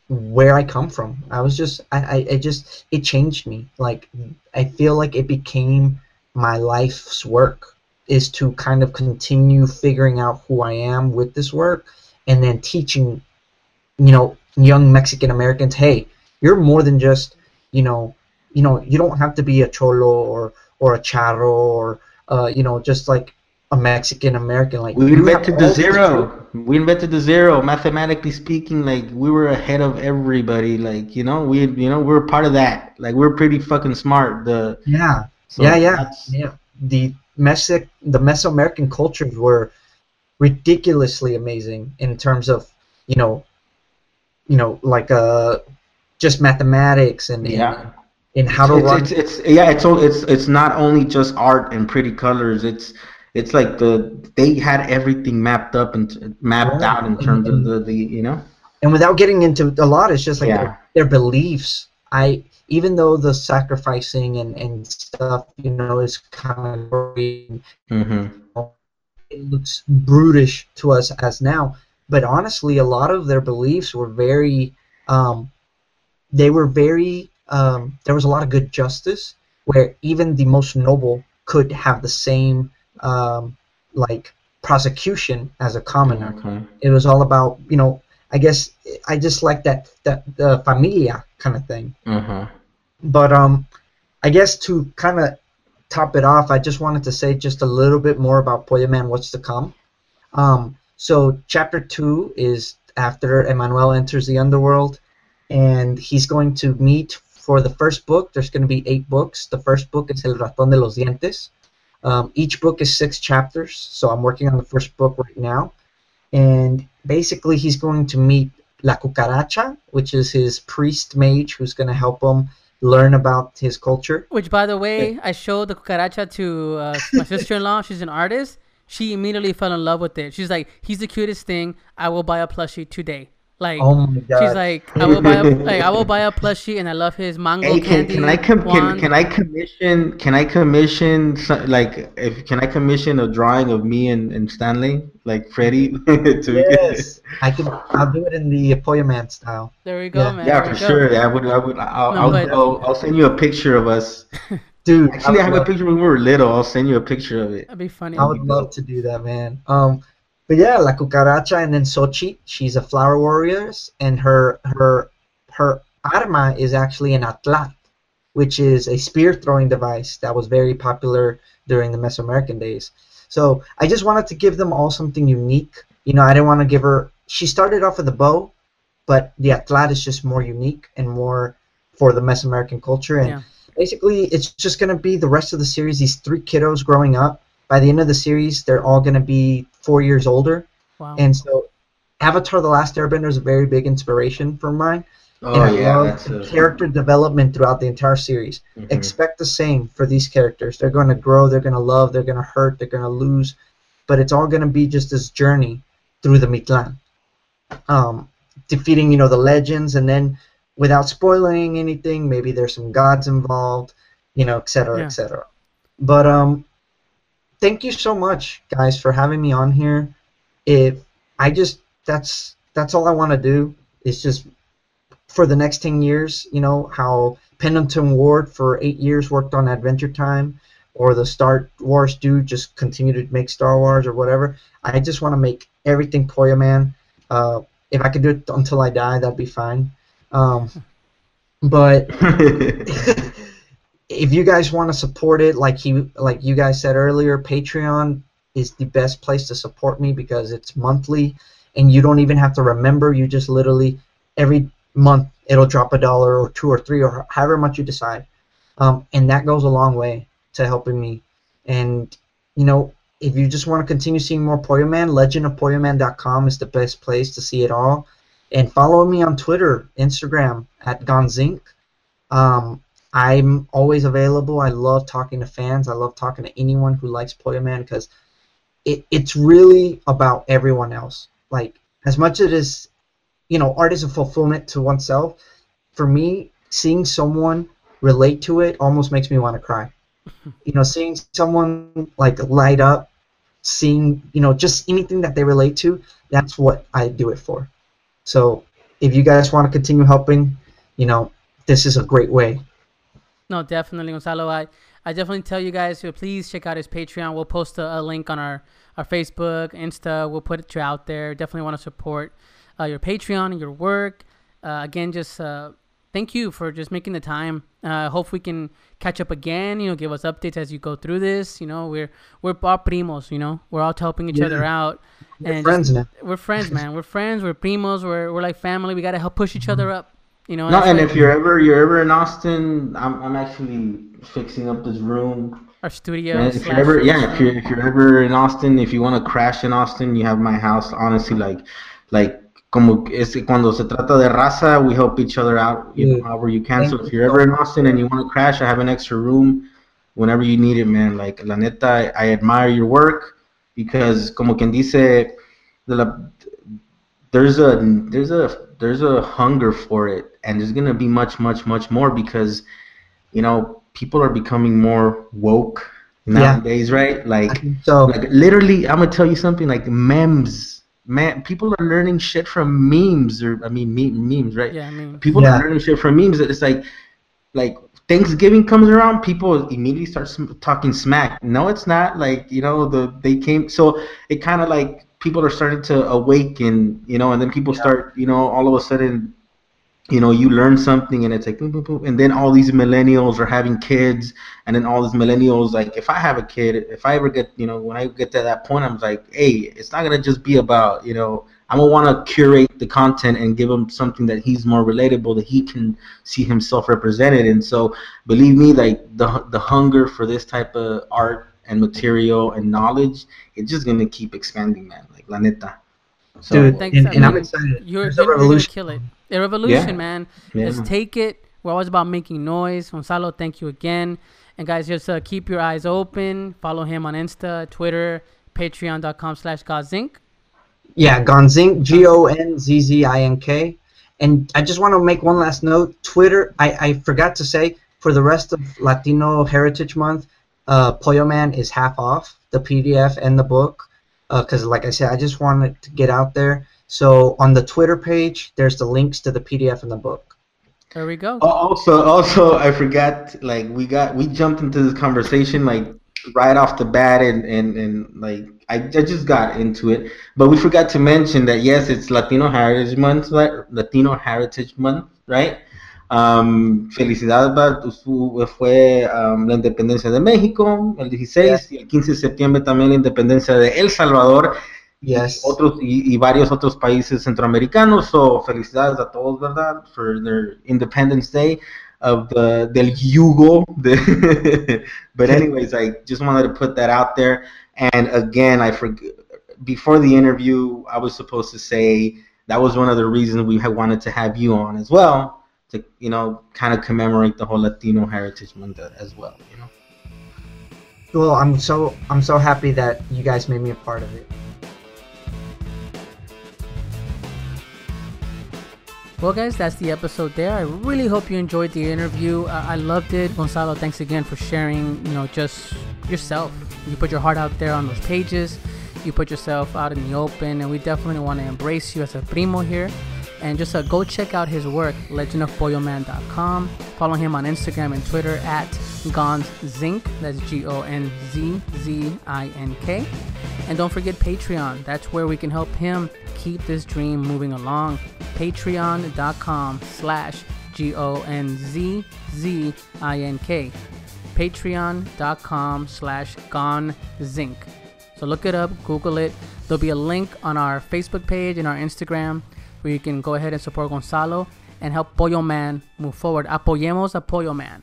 where I come from. I was just I, I it just it changed me. Like I feel like it became my life's work is to kind of continue figuring out who I am with this work and then teaching you know young Mexican Americans, hey, you're more than just, you know, you know, you don't have to be a cholo or or a charro or uh, you know, just like a Mexican American like we invented the zero we invented the zero mathematically speaking like we were ahead of everybody like you know we you know we're part of that like we're pretty fucking smart the Yeah. so yeah, yeah, yeah. The Mesic, the Mesoamerican cultures were ridiculously amazing in terms of you know, you know, like uh, just mathematics and Yeah. and, and how to it's, run. it's, it's yeah it's it's it's not only just art and pretty colors it's it's like the they had everything mapped up and mapped Yeah. out in terms of the the you know and without getting into a lot, it's just like Yeah. their, their beliefs. I even though the sacrificing and and stuff, you know, is kind of gory hmm it looks brutish to us as now. But honestly a lot of their beliefs were very um, they were very um, there was a lot of good justice where even the most noble could have the same um, like prosecution as a commoner. Okay. It was all about you know i guess i just like that that the familia kind of thing. Uh-huh but um, I guess to kind of top it off, I just wanted to say just a little bit more about Pollo Man, what's to come. Um, so chapter two is after Emmanuel enters the underworld, and he's going to meet for the first book. There's going to be eight books. The first book is El Ratón de los Dientes. Um, each book is six chapters, so I'm working on the first book right now. And basically, he's going to meet La Cucaracha, which is his priest mage who's going to help him learn about his culture. Which, by the way, I showed the cucaracha to uh, my sister-in-law. She's an artist. She immediately fell in love with it. She's like, "He's the cutest thing. I will buy a plushie today." Like, Oh my god! she's like, "I will buy a like, I will buy a plushie, and I love his mango Hey, can, candy." can I com- can, can I commission can I commission so- like if can I commission a drawing of me and, and Stanley like Freddie to yes, I can. I'll do it in the Pollo Man style. There we go, Yeah. man. yeah there for we go. sure I would I would I'll No, I'll, but- I'll, I'll send you a picture of us Dude, actually I have would a picture when we were little I'll send you a picture of it That'd be funny. I would love to do that, man. Um, but yeah, La Cucaracha and then Xochi, she's a flower warrior, and her her her arma is actually an atlatl, which is a spear throwing device that was very popular during the Mesoamerican days. So I just wanted to give them all something unique. You know, I didn't want to give her. She started off with a bow, but the atlatl is just more unique and more for the Mesoamerican culture. And Yeah. basically, it's just gonna be the rest of the series. These three kiddos growing up. By the end of the series, they're all gonna be four years older. Wow. And so, Avatar: The Last Airbender is a very big inspiration for mine. oh and I yeah love the a, character development throughout the entire series. mhm. Expect the same for these characters. They're going to grow, they're going to love, they're going to hurt, they're going to lose, but it's all going to be just this journey through the Mictlan, um, defeating you know the legends, and then without spoiling anything, maybe there's some gods involved, you know, et cetera, Yeah. et cetera. But um, thank you so much, guys, for having me on here. If I just that's that's all I want to do is just for the next 10 years, you know, how Pendleton Ward for eight years worked on Adventure Time, or the Star Wars dude just continue to make Star Wars or whatever. I just want to make everything Pollo Man. Uh, if I could do it until I die, that'd be fine. Um, but if you guys want to support it, like he, like you guys said earlier, Patreon is the best place to support me because it's monthly, and you don't even have to remember. You just literally every month it'll drop a dollar or two or three or however much you decide, um, and that goes a long way to helping me. And you know, if you just want to continue seeing more Pollo Man, legendofpolloman.com is the best place to see it all. And follow me on Twitter, Instagram at Gonzzink. Um, I'm always available. I love talking to fans. I love talking to anyone who likes Pollo Man because it, it's really about everyone else. Like as much as it is, you know, art is a fulfillment to oneself. For me, seeing someone relate to it almost makes me want to cry. you know, seeing someone like light up, seeing you know just anything that they relate to, that's what I do it for. So if you guys want to continue helping, you know, this is a great way. No, definitely, Gonzalo. I, I definitely tell you guys to please check out his Patreon. We'll post a, a link on our, our Facebook, Insta. We'll put it out there. Definitely want to support uh, your Patreon and your work. Uh, again, just uh, thank you for just making the time. Uh, hope we can catch up again. You know, give us updates as you go through this. You know, we're we're all primos. You know, we're all helping each Yeah. other out. We're and friends just- now. We're friends, man. We're friends. We're primos. We're we're like family. We gotta help push each other up. You know. no and if you're ever you're ever in Austin I'm, I'm actually fixing up this room our studio. Man, if you're ever, yeah, if you're if you're ever in Austin, if you want to crash in Austin, you have my house. Honestly, like, like como es cuando se trata de raza, we help each other out, you know, however you can. So if you you're ever in. Austin and you want to crash, I have an extra room whenever you need it, man. Like, la neta, I, I admire your work because, como quien dice, de la, there's a there's a there's a hunger for it, and there's gonna be much, much, much more because, you know, people are becoming more woke Yeah. nowadays, right? Like, So like literally, I'm gonna tell you something. Like memes, man, people are learning shit from memes, or I mean, me- memes, right? Yeah, I mean. People Yeah. are learning shit from memes. It's like, like Thanksgiving comes around, people immediately start sm- talking smack. No, it's not. Like you know, the they came. So it kind of like people are starting to awaken, you know, and then people start, you know, all of a sudden, you know, you learn something, and it's like, boom, boom, boom, and then all these millennials are having kids, and then all these millennials, like, if I have a kid, if I ever get, you know, when I get to that point, I'm like, hey, it's not gonna just be about, you know, I'm gonna want to curate the content and give him something that he's more relatable, that he can see himself represented. And so, believe me, like the the hunger for this type of art and material and knowledge, it's just gonna keep expanding, man. Like la neta. So, Dude, Thanks, and, I and I'm excited. You're, There's a you're, you're gonna revolution. kill it. A revolution, Yeah. man. yeah. Let's take it. We're always about making noise. Gonzalo, thank you again. And guys, just uh, keep your eyes open. Follow him on Insta, Twitter, patreon.com slash Gozink. Yeah, Gonzzink, G O N Z Z I N K. And I just want to make one last note. Twitter, I, I forgot to say, for the rest of Latino Heritage Month, uh, Pollo Man is half off the PDF and the book. Uh, because, like I said, I just wanted to get out there. So on the Twitter page, there's the links to the PDF and the book. There we go. Oh, also, also, I forgot. Like we got, we jumped into this conversation like right off the bat, and and and like I, I just got into it, but we forgot to mention that yes, it's Latino Heritage Month, right? Latino Heritage Month, right? Um, felicidades, Bart. Su- Fue um, la independencia de México el 16 y el 15 de septiembre también la independencia de El Salvador Yes. otros y, y varios otros países centroamericanos. So felicidades a todos, ¿verdad? For their Independence Day of the del yugo. The but anyways, I just wanted to put that out there. And again, I forg before the interview, I was supposed to say that was one of the reasons we had wanted to have you on as well to you know kind of commemorate the whole Latino Heritage Month as well. You know. Well, I'm so I'm so happy that you guys made me a part of it. Well, guys, that's the episode there. I really hope you enjoyed the interview. Uh, I loved it. Gonzalo, thanks again for sharing, you know, just yourself. You put your heart out there on those pages. You put yourself out in the open, and we definitely want to embrace you as a primo here. And just uh, go check out his work, legendofpolloman.com. Follow him on Instagram and Twitter at gonzzink. That's G O N Z Z I N K. And don't forget Patreon. That's where we can help him keep this dream moving along. Patreon.com slash G O N Z Z I N K. Patreon.com slash gonzzink. So look it up, Google it. There'll be a link on our Facebook page and our Instagram where you can go ahead and support Gonzalo and help Pollo Man move forward. Apoyemos a Pollo Man.